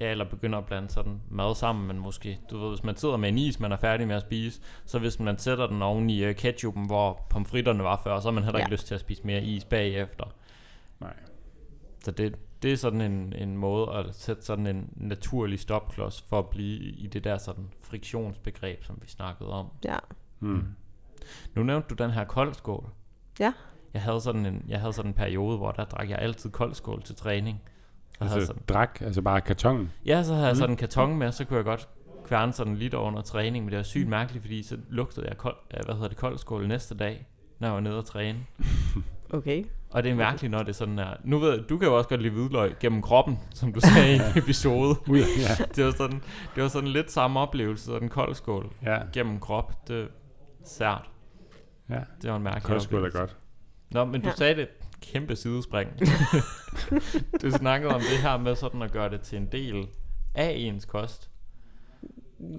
Ja, eller begynder at blande sådan mad sammen, men måske, du ved, hvis man sidder med en is, man er færdig med at spise, så hvis man sætter den oven i uh, ketchupen, hvor pomfritterne var før, så har man heller ikke Ja. lyst til at spise mere is bagefter. Nej. Så det, det er sådan en, en måde at sætte sådan en naturlig stopklods for at blive i det der sådan friktionsbegreb, som vi snakkede om. ja. Hmm. Nu nævnte du den her koldskål. Ja. Jeg havde sådan en, jeg havde sådan en periode, hvor der drak jeg altid koldskål til træning. Altså sådan, drak, altså bare kartongen. Ja, så havde jeg Mm. sådan en karton med, så kunne jeg godt kværne sådan lidt under træning, men det var sygt mærkeligt, fordi så lugtede jeg kold, øh, hvad hedder det, koldskål næste dag, når jeg var nede og træne. Okay. Og det er mærkeligt, når det er sådan her. Nu ved jeg, du kan jo også godt lide hvidløg gennem kroppen, som du sagde i en episode. Ja. Det var sådan, det var sådan lidt samme oplevelse, sådan en koldskål ja. gennem krop. Det er sært. Ja. Det var en mærkelig Koldskål er godt. Nå, men du Ja. sagde det kæmpe sidespring. du snakkede om det her med sådan at gøre det til en del af ens kost.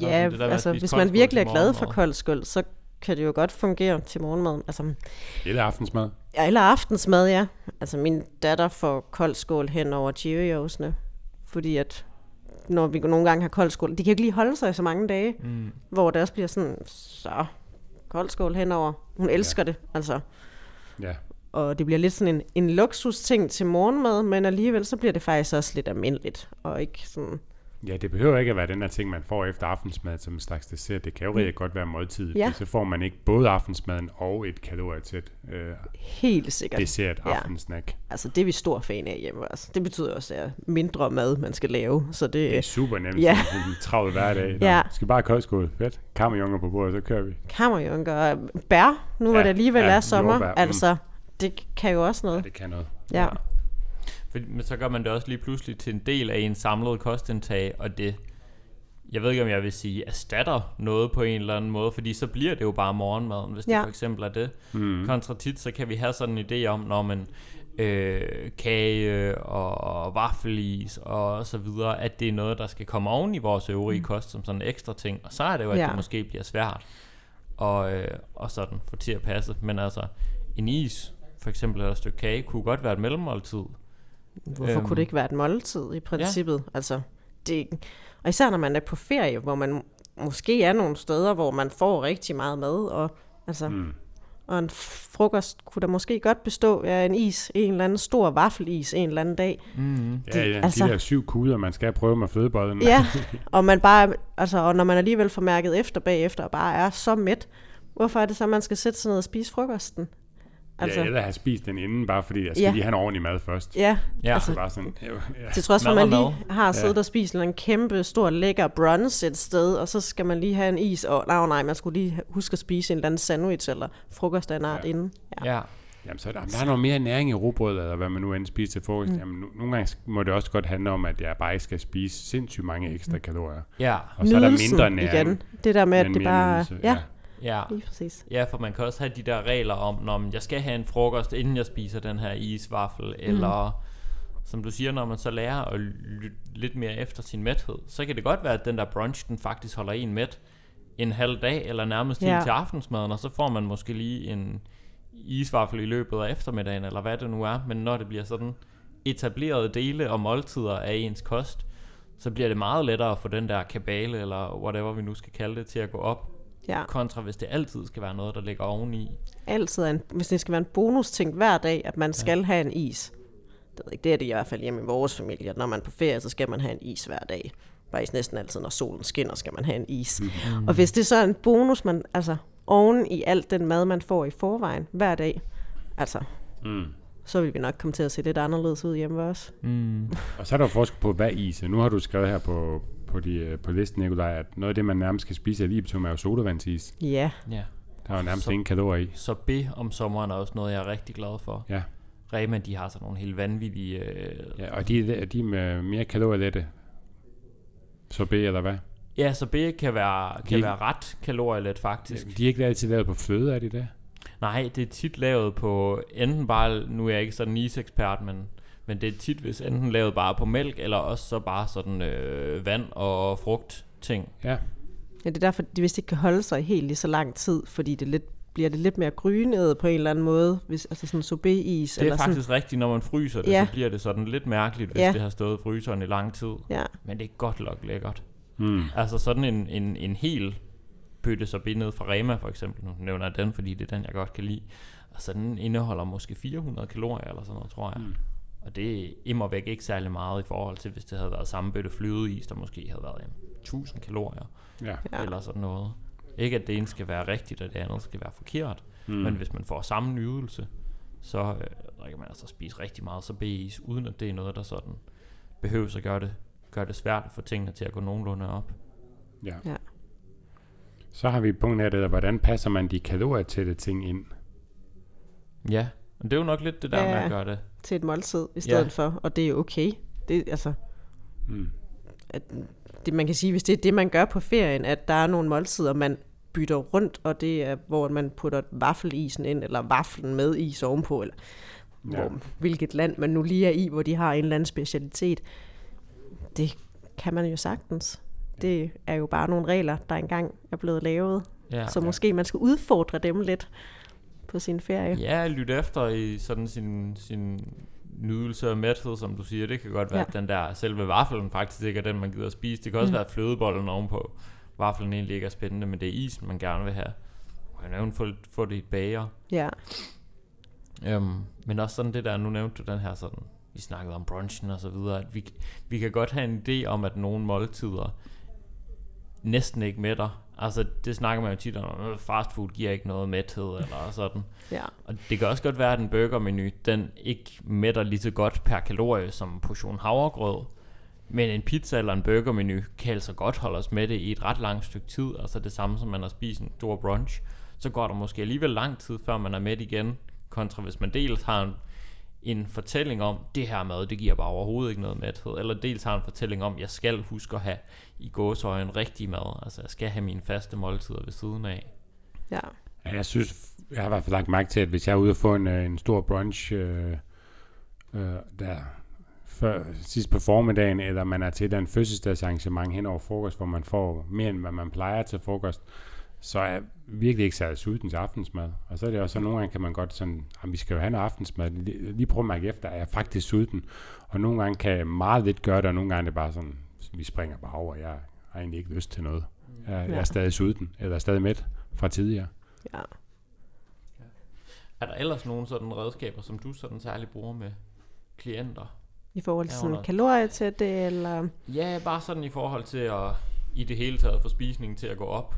Ja, det der altså hvis man virkelig er glad for kold skål, så kan det jo godt fungere til morgenmaden. Altså, Eller aftensmad. ja, eller aftensmad, ja. Altså min datter får kold skål hen over Cheerios'ene, fordi at når vi nogle gange har kold skål, de kan jo ikke lige holde sig i så mange dage, Mm. hvor det også bliver sådan, så kold skål henover. Hun elsker ja. det, altså. Ja. Og det bliver lidt sådan en, en luksus ting til morgenmad, men alligevel så bliver det faktisk også lidt almindeligt, og ikke sådan, Ja, det behøver ikke at være den der ting, man får efter aftensmad som en slags dessert. Det kan jo rigtig godt være måltid. Ja. Så får man ikke både aftensmaden og et kalorietæt øh, helt sikkert. dessert Ja. aftensnack. Altså, det er vi stor fan af hjemme også. Det betyder også, at mindre mad, man skal lave. Så det, Det er super nemt. Ja. Ja. En travl hverdag. Nå, Ja. Skal bare have koldskål. Fedt. Kammerjunger på bordet, så kører vi. kammerjunker og bær, nu hvor Ja, det alligevel ja, er sommer. jordbær, mm. Det kan jo også Ja, noget. det kan noget. Ja. Fordi, men så gør man det også lige pludselig til en del af en samlet kostindtag, og det, jeg ved ikke om jeg vil sige, erstatter noget på en eller anden måde, fordi så bliver det jo bare morgenmaden, hvis ja. Ja. det for eksempel er det. Mm. Kontra tit, så kan vi have sådan en idé om, når man øh, kage og, vaffelis og så videre, at det er noget, der skal komme oven i vores øvrige kost som sådan en ekstra ting, og så er det jo, at Ja. det måske bliver svært og, øh, og sådan få til at passe. Men altså, en is, for eksempel, eller et stykke kage, kunne godt være et mellemmåltid. Hvorfor Øhm. øhm. kunne det ikke være et måltid i princippet? Ja. Altså, det, og især når man er på ferie, hvor man måske er nogle steder, hvor man får rigtig meget mad, og, altså, Mm. og en frokost kunne da måske godt bestå af en is, en eller anden stor vaffelis en eller anden dag. Ja, Det- ja, altså- de der syv kuder, man skal prøve med flødebollen. Ja, og man bare, altså, og når man alligevel får mærket efter bagefter, og bare er så mæt, hvorfor er det så, man skal sætte sig ned og spise frokosten? Altså, ja, eller have spist den inden, bare fordi jeg skal Ja. ja. lige have en ordentlig mad først. Ja, Ja. Altså, Så bare sådan, ja, ja. til trods for, at man lige har siddet og spist en kæmpe, stor, lækker brunch et sted, og så skal man lige have en is, og nej, nej, man skulle lige huske at spise en eller anden sandwich eller frokost af en art Ja. inden. Ja. Ja. Jamen, så er der, der er noget mere næring i rugbrød, eller hvad man nu end spiser til frokost. Mm. Jamen, nu, nogle gange må det også godt handle om, at jeg bare ikke skal spise sindssygt mange ekstra kalorier. Ja. Og så er der Nydelsen mindre næring. igen. Det der med, at det bare... nydelse, Ja, Ja. Lige præcis. Ja, for man kan også have de der regler om, når jeg skal have en frokost, inden jeg spiser den her isvaffel, mm. eller som du siger, når man så lærer at lytte lidt mere efter sin mæthed, så kan det godt være, at den der brunch, den faktisk holder en mæt en halv dag, eller nærmest Ja. til aftensmaden, og så får man måske lige en isvaffel i løbet af eftermiddagen, eller hvad det nu er, men når det bliver sådan etablerede dele og måltider af ens kost, så bliver det meget lettere at få den der kabale, eller whatever vi nu skal kalde det, til at gå op, Ja, kontra hvis det altid skal være noget, der ligger oveni. altid er en, hvis det skal være en bonus ting hver dag, at man skal have en is. Det, ved jeg ikke, det er det i hvert fald hjemme i vores familie. Når man er på ferie, så skal man have en is hver dag. Faktisk næsten altid, når solen skinner, skal man have en is. Mm. Og hvis det så er en bonus, man, altså oven i alt den mad, man får i forvejen hver dag, altså, Mm. så vil vi nok komme til at se lidt anderledes ud hjemme ved os. Mm. Og så er der jo forskel på, hvad is er. Nu har du skrevet her på, på, de, øh, på listen, Nikolaj, at noget af det, man nærmest skal spise af libitum, er jo sodavandsis. Ja, Ja. Der er jo nærmest Så- ingen kalorier i. Så B om sommeren er også noget, jeg er rigtig glad for. Ja. Rema, de har sådan nogle helt vanvittige... Øh, Ja, og de, de er med mere kalorielette. Så B, eller hvad? ja, så B kan være, kan De- være ret kalorielet faktisk. De er ikke altid lavet på fløde, er de det? Nej, det er tit lavet på enten bare... Nu er jeg ikke sådan en isekspert, men, men det er tit hvis enten lavet bare på mælk, eller også så bare sådan øh, vand og frugt ting. Ja. ja det er derfor, de vist ikke kan holde sig helt i så lang tid, fordi det lidt, bliver det lidt mere grynet på en eller anden måde, hvis, altså sådan sorbet-is. Det er eller faktisk rigtigt, når man fryser det, Ja. så bliver det sådan lidt mærkeligt, hvis Ja. det har stået i fryseren i lang tid. Sådan, ja, Men det er godt nok lækkert. Mm. Altså sådan en, en, en hel bøtte sorbet ned fra Rema for eksempel, nu nævner jeg den, fordi det er den, jeg godt kan lide. Altså den indeholder måske 400 kalorier eller sådan noget, tror jeg. Mm. Og det er immer væk ikke særlig meget i forhold til, hvis det havde været samme bøtte flødeis, der måske havde været jamen, 1000 kalorier Ja. eller sådan noget. Ikke at det ene skal være rigtigt, og det andet skal være forkert. Mm. Men hvis man får samme nydelse, så øh, kan man altså spise rigtig meget sorbet-is, uden at det er noget, der sådan behøver at gøre det, gøre det svært at få tingene til at gå nogenlunde op. ja. Ja. Så har vi et punkt her, hvordan passer man de kalorietætte ting ind? Ja, men det er jo nok lidt det der Ja. med at gøre det. til et måltid i stedet Ja. for, og det er jo okay. Det, altså, Mm. at det, man kan sige, hvis det er det, man gør på ferien, at der er nogle måltider, man bytter rundt, og det er, hvor man putter vaffelisen ind, eller vaflen med is ovenpå, eller Ja. ja. hvor, hvilket land man nu lige er i, hvor de har en eller anden specialitet. Det kan man jo sagtens. Det er jo bare nogle regler, der engang er blevet lavet, Ja, så måske man skal udfordre dem lidt på sin ferie. ja lyt efter i sådan sin, sin nydelse og mæthed, som du siger. Det kan godt være, Ja. at den der selve vaflen faktisk ikke er den, man gider at spise. Det kan også Mm. være, at flødebollen ovenpå vaflen egentlig ikke er spændende, men det er isen, man gerne vil have. Man kan få, få det i bager. Ja, Um, men også sådan det der, nu nævnte du den her sådan, vi snakkede om brunchen og så videre, at vi, vi kan godt have en idé om, at nogle måltider næsten ikke mætter. Altså det snakker man jo tit om, "Øh, fast food giver ikke noget mæthed eller sådan. ja, Og det kan også godt være, at en burgermenu, den ikke mætter lige så godt per kalorie som en portion havregrød. Men en pizza eller en burgermenu kan altså godt holde os med det i et ret langt stykke tid. Altså det samme som man har spist en stor brunch. Så går der måske alligevel lang tid, før man er med igen. Kontra hvis man dels har en, en fortælling om, det her mad, det giver bare overhovedet ikke noget mæthed. Eller dels har en fortælling om, jeg skal huske at have i gåsøjne rigtig mad. Altså jeg skal have mine faste måltider ved siden af. ja. Ja, jeg synes, jeg har i hvert fald lagt mærke til, at hvis jeg er ude og få en, øh, en stor brunch øh, øh, der før, sidst på formiddagen, eller man er til et andet fødselsdagsarrangement hen over frokost, hvor man får mere end hvad man plejer til frokost, så er virkelig ikke særlig sulten til aftensmad. Og så er det også, så nogle gange kan man godt sådan, at vi skal jo have noget aftensmad, lige, lige prøve at mærke efter, er jeg faktisk sulten? Og nogle gange kan jeg meget lidt gøre det, og nogle gange er det bare sådan, vi springer bare over, jeg har egentlig ikke lyst til noget. Jeg, jeg er Ja. stadig sulten, eller stadig mæt fra tidligere. ja. Er der ellers nogle sådan redskaber, som du sådan særligt bruger med klienter? I forhold til Ja, sådan kalorier til det, eller... Ja, bare sådan i forhold til at i det hele taget få spisningen til at gå op.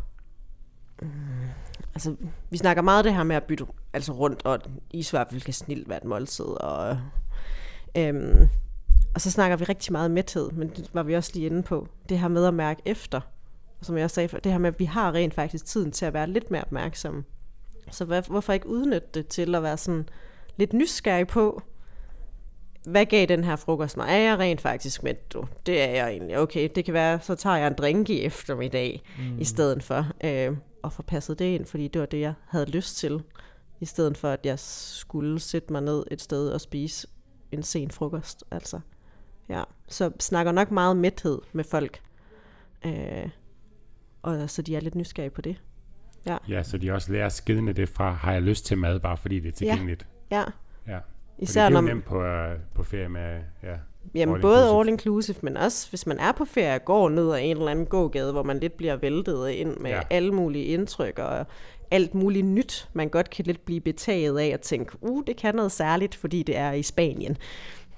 altså, vi snakker meget det her med at bytte altså rundt, og i hvert fald kan snilt være et måltid, og, øhm, og så snakker vi rigtig meget mæthed, men det var vi også lige inde på. Det her med at mærke efter, som jeg også sagde, det her med, at vi har rent faktisk tiden til at være lidt mere opmærksomme. Så hvad, hvorfor ikke udnytte det til at være sådan lidt nysgerrig på, hvad gav den her frokost mig? Er jeg rent faktisk med? Du? Det er jeg egentlig. Okay, det kan være, så tager jeg en drink i eftermiddag mm. i stedet for. Øh, og få passet det ind, fordi det var det, jeg havde lyst til. I stedet for, at jeg skulle sætte mig ned et sted og spise en sen frokost. Altså, ja. Så snakker nok meget mæthed med folk. Øh, og så de er lidt nysgerrige på det. Ja, ja så de også lærer skidende det fra, har jeg lyst til mad, bare fordi det er tilgængeligt. Ja, ja. ja. Især det når er nemt på, uh, på ferie med, ja, Jamen all både inclusive. all inclusive, men også hvis man er på ferie og går ned ad en eller anden gågade, hvor man lidt bliver væltet ind med ja. alle mulige indtryk og alt muligt nyt, man godt kan lidt blive betaget af at tænke, uh, det kan noget særligt, fordi det er i Spanien.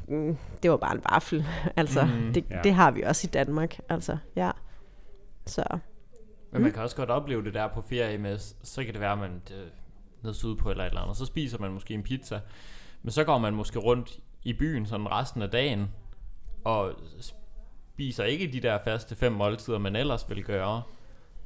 Mm, det var bare en vaffel. altså, mm, det, ja. det har vi også i Danmark. Altså, ja. Så. Men man mm. kan også godt opleve det der på ferie med, så kan det være, at man øh, ned sydpå eller et eller andet, så spiser man måske en pizza, men så går man måske rundt i byen sådan resten af dagen, og spiser ikke de der faste fem måltider, man ellers vil gøre.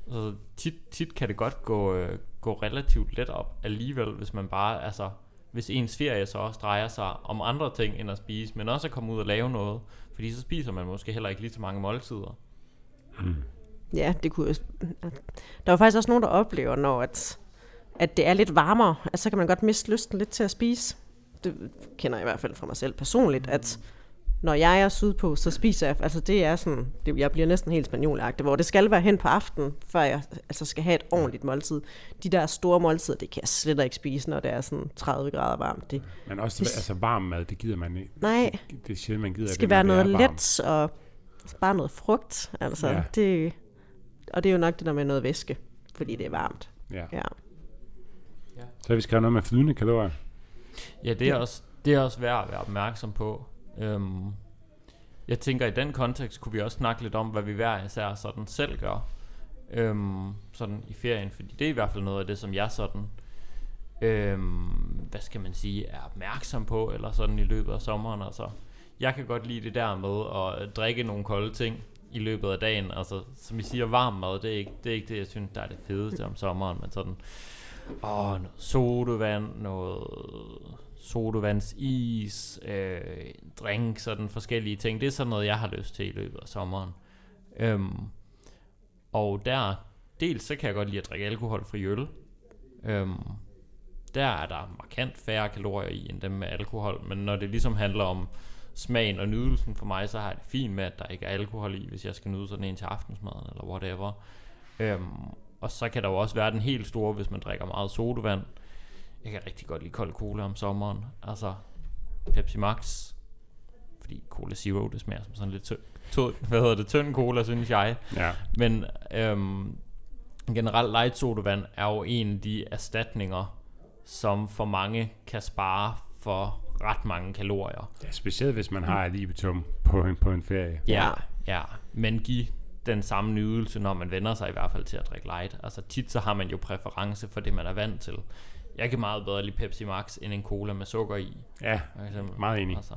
Så tit, tit kan det godt gå, øh, gå relativt let op alligevel, hvis man bare, altså, hvis ens ferie så også drejer sig om andre ting end at spise, men også at komme ud og lave noget, fordi så spiser man måske heller ikke lige så mange måltider. Hmm. Ja, det kunne Der er faktisk også nogen, der oplever, når at, at det er lidt varmere, at så kan man godt miste lysten lidt til at spise det kender jeg i hvert fald fra mig selv personligt, at når jeg er sydpå, så spiser jeg, altså det er sådan, det, jeg bliver næsten helt spanjolagtig, hvor det skal være hen på aftenen, før jeg altså skal have et ordentligt måltid. De der store måltider, det kan jeg slet ikke spise, når det er sådan 30 grader varmt. Det, Men også det, altså varm mad, det gider man ikke. Nej. Det, det er sjældent, man gider det. skal det, være noget let og bare noget frugt. Altså, ja. det, og det er jo nok det der med noget væske, fordi det er varmt. Ja. ja. Så har vi skrevet noget med flydende kalorier. Ja, det er, ja. Også, det er også værd at være opmærksom på. Øhm, jeg tænker, i den kontekst kunne vi også snakke lidt om, hvad vi hver især sådan selv gør øhm, sådan i ferien, fordi det er i hvert fald noget af det, som jeg sådan, øhm, hvad skal man sige, er opmærksom på, eller sådan i løbet af sommeren. Altså, jeg kan godt lide det der med at drikke nogle kolde ting i løbet af dagen. Altså, som I siger, varm mad, det er ikke det, er ikke det jeg synes, der er det fedeste om sommeren, men sådan Åh, noget sodavand, noget sodavandsis, øh, drink, sådan forskellige ting. Det er sådan noget, jeg har lyst til i løbet af sommeren. Øhm, og der, dels så kan jeg godt lide at drikke alkoholfri øl. Øhm, der er der markant færre kalorier i, end dem med alkohol. Men når det ligesom handler om smagen og nydelsen for mig, så har jeg det fint med, at der ikke er alkohol i, hvis jeg skal nyde sådan en til aftensmaden eller whatever. Øhm, og så kan der jo også være den helt store, hvis man drikker meget sodavand. Jeg kan rigtig godt lide kold cola om sommeren. Altså Pepsi Max. Fordi Cola Zero, det smager som sådan lidt tynd, tynd hvad hedder det, tynd cola, synes jeg. Ja. Men øhm, generelt light sodavand er jo en af de erstatninger, som for mange kan spare for ret mange kalorier. Ja, specielt hvis man har libitum på en, på en ferie. Ja, ja. Men giv den samme nydelse, når man vender sig i hvert fald til at drikke light. Altså tit så har man jo præference for det, man er vant til. Jeg kan meget bedre lide Pepsi Max end en cola med sukker i. Ja, eksempel. meget enig. Altså,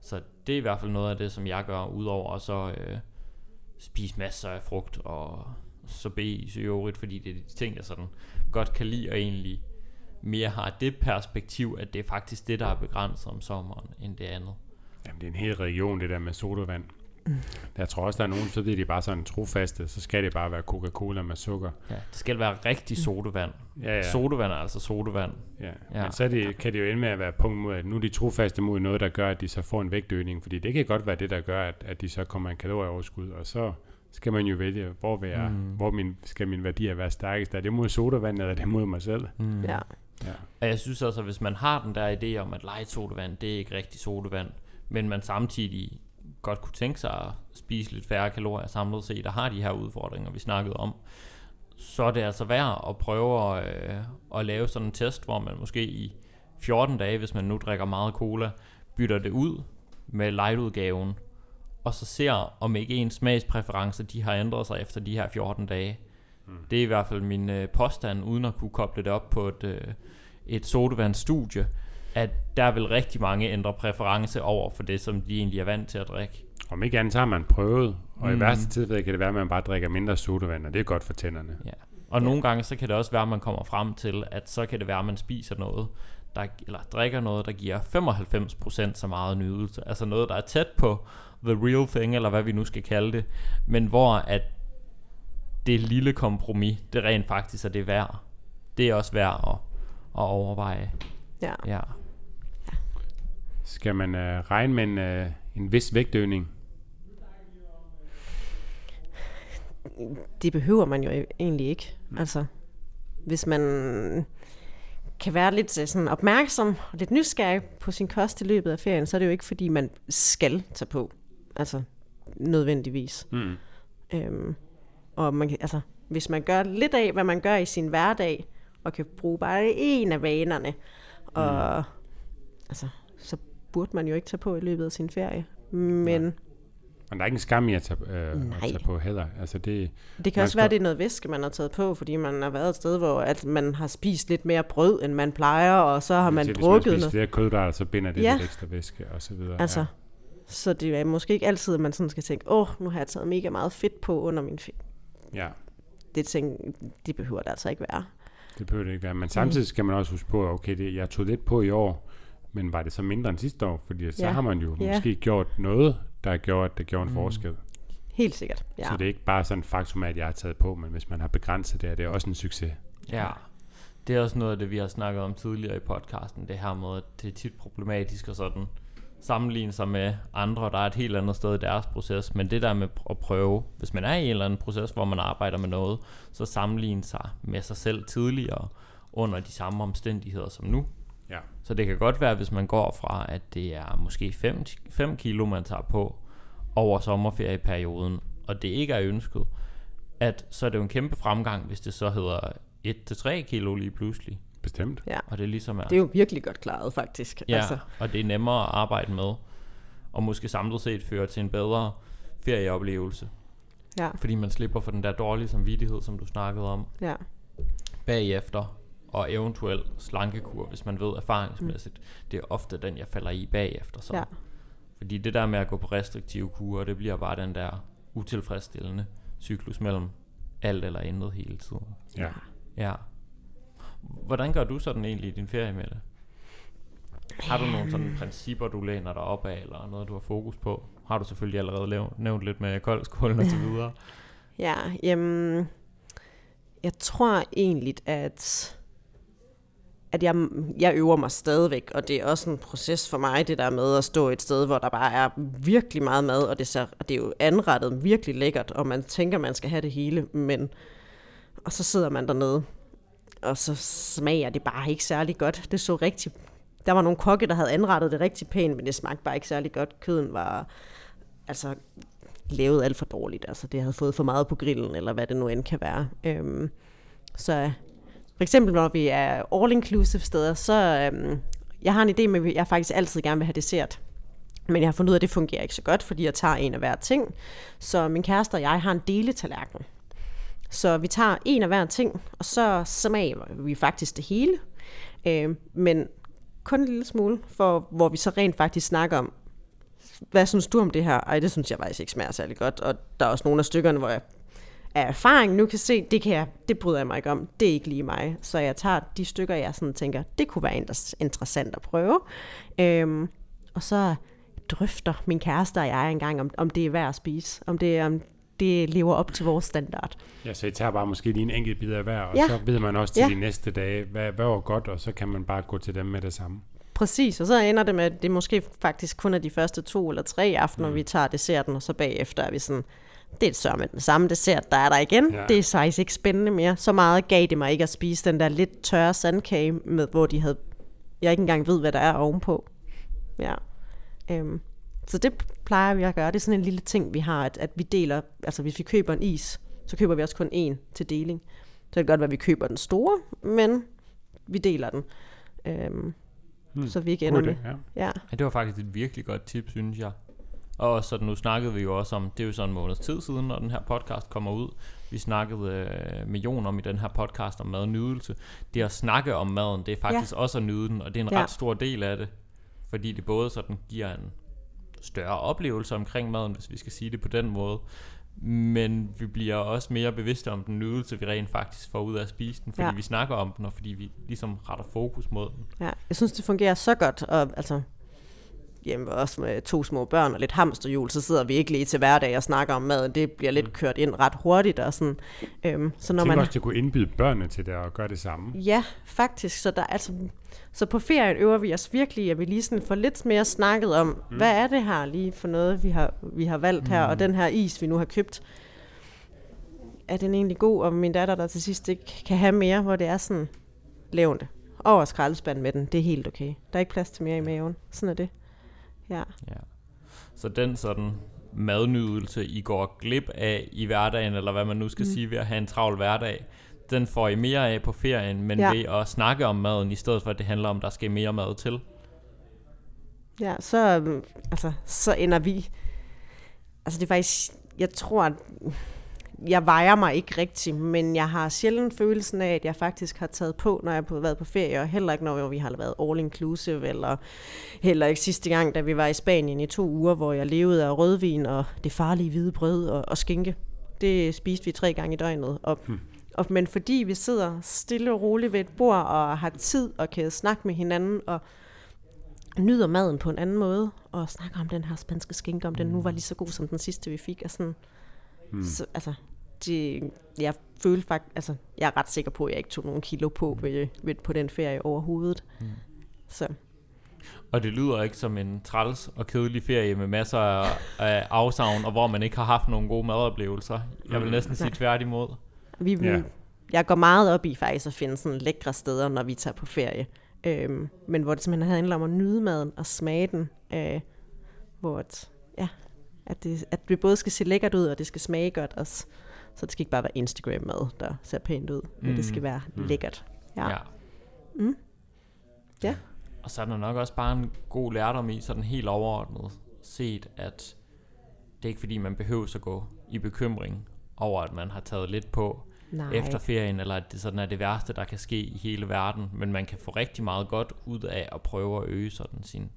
så det er i hvert fald noget af det, som jeg gør, udover at så øh, spise masser af frugt og så i øvrigt, fordi det er de ting, jeg sådan godt kan lide, og egentlig mere har det perspektiv, at det er faktisk det, der er begrænset om sommeren, end det andet. Jamen, det er en hel region, det der med sodavand. Jeg tror også, der er nogen, så bliver de bare sådan trofaste, så skal det bare være Coca-Cola med sukker. Ja, det skal være rigtig sodavand. Ja, ja. Sodavand er altså sodavand. Ja, ja. men så det, kan det jo ende med at være punkt mod, at nu er de trofaste mod noget, der gør, at de så får en vægtøgning, fordi det kan godt være det, der gør, at, at de så kommer en kalorieoverskud, og så skal man jo vælge, hvor, vil jeg, mm. hvor min, skal min værdier være stærkest? Er det mod sodavand, eller er det mod mig selv? Mm. Ja. ja. Og jeg synes også, at hvis man har den der idé om, at light sodavand, det er ikke rigtig sodavand, men man samtidig godt kunne tænke sig at spise lidt færre kalorier samlet set, der har de her udfordringer, vi snakkede om, så er det altså værd at prøve at, øh, at lave sådan en test, hvor man måske i 14 dage, hvis man nu drikker meget cola, bytter det ud med light-udgaven, og så ser, om ikke ens smagspræferencer, de har ændret sig efter de her 14 dage. Mm. Det er i hvert fald min øh, påstand, uden at kunne koble det op på et, øh, et sodavandsstudie, at der vil rigtig mange ændre præference over for det, som de egentlig er vant til at drikke. Om ikke andet, så har man prøvet, og mm. i værste tilfælde kan det være, at man bare drikker mindre sodavand, og det er godt for tænderne. Ja. Og ja. nogle gange, så kan det også være, at man kommer frem til, at så kan det være, at man spiser noget, der, eller drikker noget, der giver 95% så meget nydelse. Altså noget, der er tæt på the real thing, eller hvad vi nu skal kalde det. Men hvor at det lille kompromis, det rent faktisk er det værd. Det er også værd at, at overveje. Ja. ja. Skal man uh, regne med en, uh, en vis vægtøgning? Det behøver man jo egentlig ikke. Altså, hvis man kan være lidt øh, sådan opmærksom og lidt nysgerrig på sin kost i løbet af ferien, så er det jo ikke, fordi man skal tage på. Altså, nødvendigvis. Mm. Øhm, og man, altså, hvis man gør lidt af, hvad man gør i sin hverdag, og kan bruge bare en af vanerne, og mm. altså, så burde man jo ikke tage på i løbet af sin ferie. Men... Nej. Men der er ikke en skam i at tage, øh, at tage på heller. Altså det, det kan også være, at det er noget væske, man har taget på, fordi man har været et sted, hvor at man har spist lidt mere brød, end man plejer, og så har man drukket noget. Hvis man spiser flere kødder, så binder det ja. lidt ekstra væske, og så videre. Altså, ja. Så det er måske ikke altid, at man sådan skal tænke, åh, oh, nu har jeg taget mega meget fedt på under min ferie. Ja. Det, ting, det behøver det altså ikke være. Det behøver det ikke være. Men samtidig skal man også huske på, okay, det, jeg tog lidt på i år, men var det så mindre end sidste år? Fordi så ja. har man jo ja. måske gjort noget, der har gjort, at det gjorde en mm. forskel. Helt sikkert, ja. Så det er ikke bare sådan en faktum, at jeg har taget på, men hvis man har begrænset det, er det også en succes. Ja, det er også noget af det, vi har snakket om tidligere i podcasten, det her med, at det er tit problematisk og sådan sammenligne sig med andre, der er et helt andet sted i deres proces, men det der med at prøve, hvis man er i en eller anden proces, hvor man arbejder med noget, så sammenligne sig med sig selv tidligere, under de samme omstændigheder som nu. Ja. Så det kan godt være, hvis man går fra, at det er måske 5, 5 kilo, man tager på over sommerferieperioden, og det ikke er ønsket, at så er det jo en kæmpe fremgang, hvis det så hedder 1-3 kilo lige pludselig. Bestemt. Ja. Og det er ligesom er... Det er jo virkelig godt klaret, faktisk. Ja, altså. og det er nemmere at arbejde med, og måske samlet set føre til en bedre ferieoplevelse. Ja. Fordi man slipper for den der dårlige samvittighed, som du snakkede om. Ja. Bagefter, og eventuelt slankekur, hvis man ved erfaringsmæssigt. Mm. Det er ofte den, jeg falder i bagefter. Så. Ja. Fordi det der med at gå på restriktive kurer, det bliver bare den der utilfredsstillende cyklus mellem alt eller intet hele tiden. Ja. Ja. Hvordan gør du sådan egentlig i din ferie med det? Har du nogle sådan principper, du læner dig op af, eller noget, du har fokus på? Har du selvfølgelig allerede nævnt lidt med koldskålen og så videre. Ja, jamen, jeg tror egentlig, at, at jeg, jeg øver mig stadigvæk, og det er også en proces for mig, det der med at stå et sted, hvor der bare er virkelig meget mad, og det, ser, og det er jo anrettet virkelig lækkert, og man tænker, man skal have det hele, men og så sidder man dernede og så smager det bare ikke særlig godt. Det så rigtig... Der var nogle kokke, der havde anrettet det rigtig pænt, men det smagte bare ikke særlig godt. Køden var altså lavet alt for dårligt. Altså det havde fået for meget på grillen, eller hvad det nu end kan være. Øhm, så for eksempel når vi er all-inclusive steder, så øhm, jeg har en idé med, at jeg faktisk altid gerne vil have dessert. Men jeg har fundet ud af, at det fungerer ikke så godt, fordi jeg tager en af hver ting. Så min kæreste og jeg har en deletallerken. Så vi tager en af hver ting, og så smager vi faktisk det hele. Øh, men kun en lille smule, for hvor vi så rent faktisk snakker om, hvad synes du om det her? Ej, det synes jeg faktisk ikke smager særlig godt. Og der er også nogle af stykkerne, hvor jeg af erfaring nu kan se, det, kan jeg, det bryder jeg mig ikke om. Det er ikke lige mig. Så jeg tager de stykker, jeg sådan tænker, det kunne være interessant at prøve. Øhm, og så drøfter min kæreste og jeg engang, om, om det er værd at spise. Om det, om det lever op til vores standard. Ja, så I tager bare måske lige en enkelt bid af hver, og ja. så ved man også til ja. de næste dage, hvad, hvad var godt, og så kan man bare gå til dem med det samme. Præcis, og så ender det med, at det måske faktisk kun er de første to eller tre aftener, mm. vi tager desserten, og så bagefter er vi sådan, det er så med den samme dessert, der er der igen. Ja. Det er faktisk ikke spændende mere. Så meget gav det mig ikke at spise den der lidt tørre sandkage, med, hvor de havde, jeg ikke engang ved, hvad der er ovenpå. Ja. Øhm, så det plejer vi at gøre. Det er sådan en lille ting, vi har, at, at vi deler, altså hvis vi køber en is, så køber vi også kun én til deling. Så det kan godt være, at vi køber den store, men vi deler den. Øhm, hmm. Så vi ikke ender med. Ja. Ja. ja. det var faktisk et virkelig godt tip, synes jeg. Og så nu snakkede vi jo også om, det er jo sådan en måneds tid siden, når den her podcast kommer ud. Vi snakkede øh, med Jon om i den her podcast om mad og nydelse. Det at snakke om maden, det er faktisk ja. også at nyde den, og det er en Ja. ret stor del af det. Fordi det både sådan giver en større oplevelse omkring maden, hvis vi skal sige det på den måde. Men vi bliver også mere bevidste om den nydelse, vi rent faktisk får ud af at spise den, fordi Ja. vi snakker om den, og fordi vi ligesom retter fokus mod den. Ja, jeg synes, det fungerer så godt, og altså, hjemme også med to små børn og lidt hamsterhjul, så sidder vi ikke lige til hverdag og snakker om maden. Det bliver lidt kørt ind ret hurtigt og sådan. Øhm, så når man, også, det kunne indbyde børnene til det og gøre det samme. Ja, faktisk. Så, der, altså, så på ferien øver vi os virkelig, at vi lige sådan får lidt mere snakket om, mm. hvad er det her lige for noget, vi har, vi har valgt her, og den her is, vi nu har købt, er den egentlig god? Og min datter, der til sidst ikke kan have mere, hvor det er sådan, det. Over skraldespanden med den, det er helt okay. Der er ikke plads til mere i maven. Sådan er det. Ja. Ja. Så den sådan madnydelse, I går glip af i hverdagen, eller hvad man nu skal mm. sige ved at have en travl hverdag, den får I mere af på ferien, men ja. Ved at snakke om maden, i stedet for at det handler om, at der skal mere mad til. Ja, så, altså, så ender vi... Altså det er faktisk... Jeg tror, at jeg vejer mig ikke rigtigt, men jeg har sjældent følelsen af, at jeg faktisk har taget på, når jeg har været på ferie, og heller ikke, når vi har været all inclusive, eller heller ikke sidste gang, da vi var i Spanien i to uger, hvor jeg levede af rødvin og det farlige hvide brød og, og skinke. Det spiste vi tre gange i døgnet. Og, hmm. og, men fordi vi sidder stille og roligt ved et bord og har tid og kan snakke med hinanden og nyder maden på en anden måde, og snakker om den her spanske skinke, om den nu var lige så god som den sidste, vi fik. Og sådan, mm. så, altså, det, jeg følte faktisk, altså, jeg er ret sikker på, at jeg ikke tog nogen kilo på ved, ved, på den ferie overhovedet. Mm. Så Og det lyder ikke som en træls og kedelig ferie med masser af, af afsavn, og hvor man ikke har haft nogle gode madoplevelser. Jeg vil næsten sige Nej. tværtimod. vi, Ja. jeg går meget op i faktisk at finde sådan lækre steder, når vi tager på ferie. Øhm, men hvor det simpelthen handler om at nyde maden og smage den. Øh, hvor at, ja, at, det, at det både skal se lækkert ud, og det skal smage godt også. Så det skal ikke bare være Instagram-mad, der ser pænt ud, men det skal være Mm. lækkert. Ja. Ja. Ja. Og så er der nok også bare en god lærdom i, sådan helt overordnet set, at det er ikke fordi, man behøver at gå i bekymring over, at man har taget lidt på Nej. efter ferien, eller at det sådan er det værste, der kan ske i hele verden. Men man kan få rigtig meget godt ud af at prøve at øge sådan sin,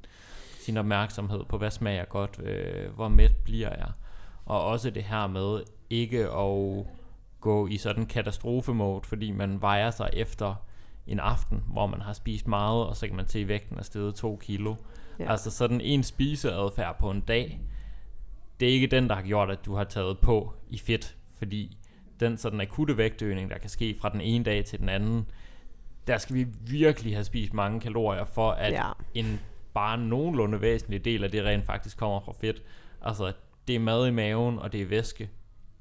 sin opmærksomhed på, hvad smager godt, øh, hvor mæt bliver jeg. Og også det her med ikke at gå i sådan katastrofemode, fordi man vejer sig efter en aften, hvor man har spist meget, og så kan man se, at vægten er steget to kilo. Ja. Altså sådan en spiseadfærd på en dag, det er ikke den, der har gjort, at du har taget på i fedt, fordi den sådan akutte vægtøgning, der kan ske fra den ene dag til den anden, der skal vi virkelig have spist mange kalorier for, at. Ja. en bare nogenlunde væsentlig del af det rent faktisk kommer fra fedt. Altså, det er mad i maven, og det er væske.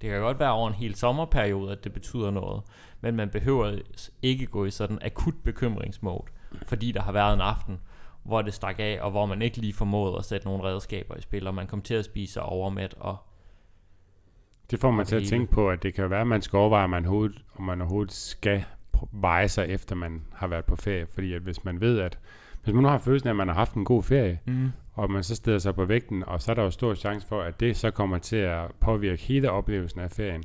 Det kan godt være over en hel sommerperiode, at det betyder noget, men man behøver ikke gå i sådan akut bekymringsmode, fordi der har været en aften, hvor det stak af, og hvor man ikke lige formåede at sætte nogle redskaber i spil, og man kom til at spise sig overmæt, og Det får man til at tænke på, at det kan være, at man skal overveje, om man overhovedet, om man overhovedet skal veje sig, efter man har været på ferie. Fordi at hvis man ved, at hvis man nu har følelsen af, at man har haft en god ferie, mm. Og man så steder sig på vægten, og så er der jo stor chance for, at det så kommer til at påvirke hele oplevelsen af ferien.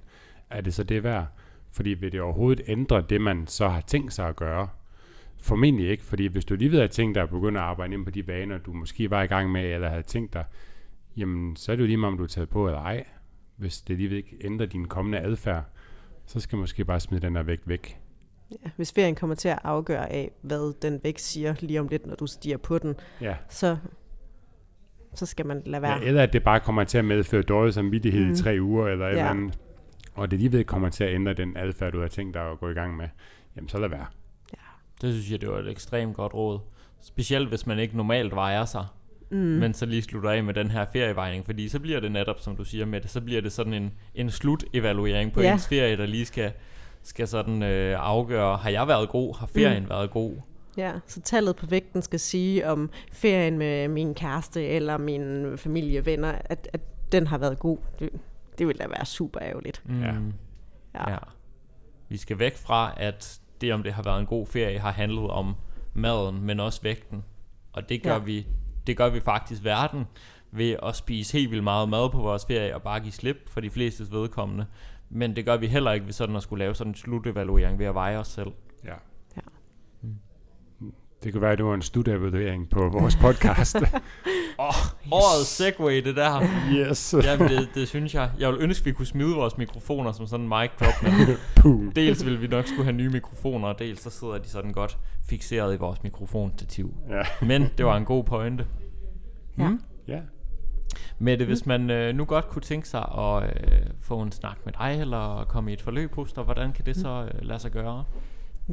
Er det så det værd? Fordi vil det overhovedet ændre det, man så har tænkt sig at gøre? Formentlig ikke, fordi hvis du lige ved at tænkt dig at begynde at arbejde ind på de vaner, du måske var i gang med, eller havde tænkt dig, jamen så er det jo lige meget, om du er taget på eller ej. Hvis det lige ikke ændrer din kommende adfærd, så skal man måske bare smide den der vægt væk. Ja, hvis ferien kommer til at afgøre af, hvad den vægt siger lige om lidt, når du stiger på den, Ja. så, så skal man lade være. ja. Eller at det bare kommer til at medføre dårlig samvittighed mm. I tre uger, eller et Ja. eller andet. Og det lige ved kommer til at ændre den adfærd, du har tænkt dig at gå i gang med. Jamen så lad være. det synes jeg, det var et ekstremt godt råd. Specielt hvis man ikke normalt vejer sig, mm. men så lige slutter af med den her ferievejning, fordi så bliver det netop, som du siger med det, så bliver det sådan en, en slut-evaluering på Ja. ens ferie, der lige skal, skal sådan øh, afgøre, har jeg været god, har ferien mm. været god? Ja, så tallet på vægten skal sige, om ferien med min kæreste eller mine familievenner, at, at den har været god. Det, det ville da være super ærgerligt. Mm. Ja. Ja. Ja. Vi skal væk fra, at det om det har været en god ferie, har handlet om maden, men også vægten. Og det gør, Ja. vi, det gør vi faktisk verden ved at spise helt vildt meget mad på vores ferie og bare give slip for de fleste vedkommende. Men det gør vi heller ikke ved sådan at skulle lave sådan en slutevaluering ved at veje os selv. Ja. Det kan være, at det var en studevaluering på vores podcast. Åh, årets segway det der. yes. Jamen det, det synes jeg. Jeg vil ønske, at vi kunne smide vores mikrofoner som sådan en mic drop. Men dels vil vi nok skulle have nye mikrofoner, og dels så sidder de sådan godt fixeret i vores mikrofonstativ. Ja. Men det var en god pointe. Ja. Mm. ja. Mette, hvis man øh, nu godt kunne tænke sig at øh, få en snak med dig, eller komme i et forløb hos dig, hvordan kan det så øh, lade sig gøre?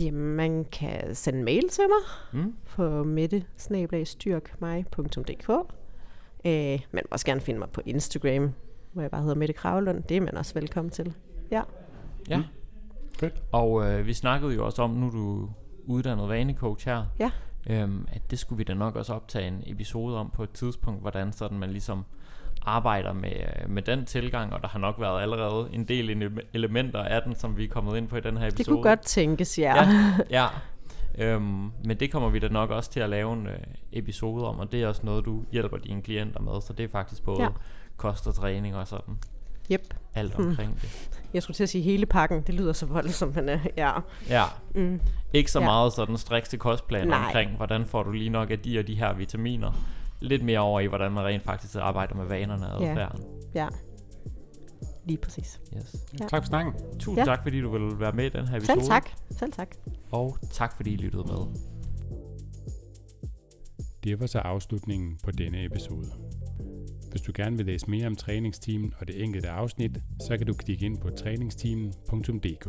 Jamen, man kan sende mail til mig Mm? på mette-styrkmig.dk øh, Man må også gerne finde mig på Instagram, hvor jeg bare hedder Mette Kravlund. Det er man også velkommen til. Ja. Ja. Mm. Fedt. Og øh, vi snakkede jo også om, nu er du uddannet vanecoach her, Ja. øhm, at det skulle vi da nok også optage en episode om på et tidspunkt, hvordan sådan man ligesom arbejder med, øh, med den tilgang, og der har nok været allerede en del ele- elementer af den, som vi er kommet ind på i den her episode. Det kunne godt tænkes, ja. Ja, ja. Øhm, men det kommer vi da nok også til at lave en øh, episode om, og det er også noget, du hjælper dine klienter med, så det er faktisk både Ja. kost og træning og sådan Yep. alt Hmm. omkring det. Jeg skulle til at sige hele pakken. Det lyder så voldsomt, men øh, ja. Ja, Mm. ikke så Ja. meget sådan strikse kostplan omkring, hvordan får du lige nok af de og de her vitaminer. Lidt mere over i, hvordan man rent faktisk arbejder med vanerne og Ja. adfærden. Ja. Lige præcis. Yes. Ja. Tak for snakken. Tusind Ja. tak, fordi du vil være med i den her episode. Selv tak. Selv tak. Og tak, fordi I lyttede med. Det var så afslutningen på denne episode. Hvis du gerne vil læse mere om træningsteamen og det enkelte afsnit, så kan du klikke ind på træningsteamen.dk.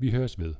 Vi høres ved.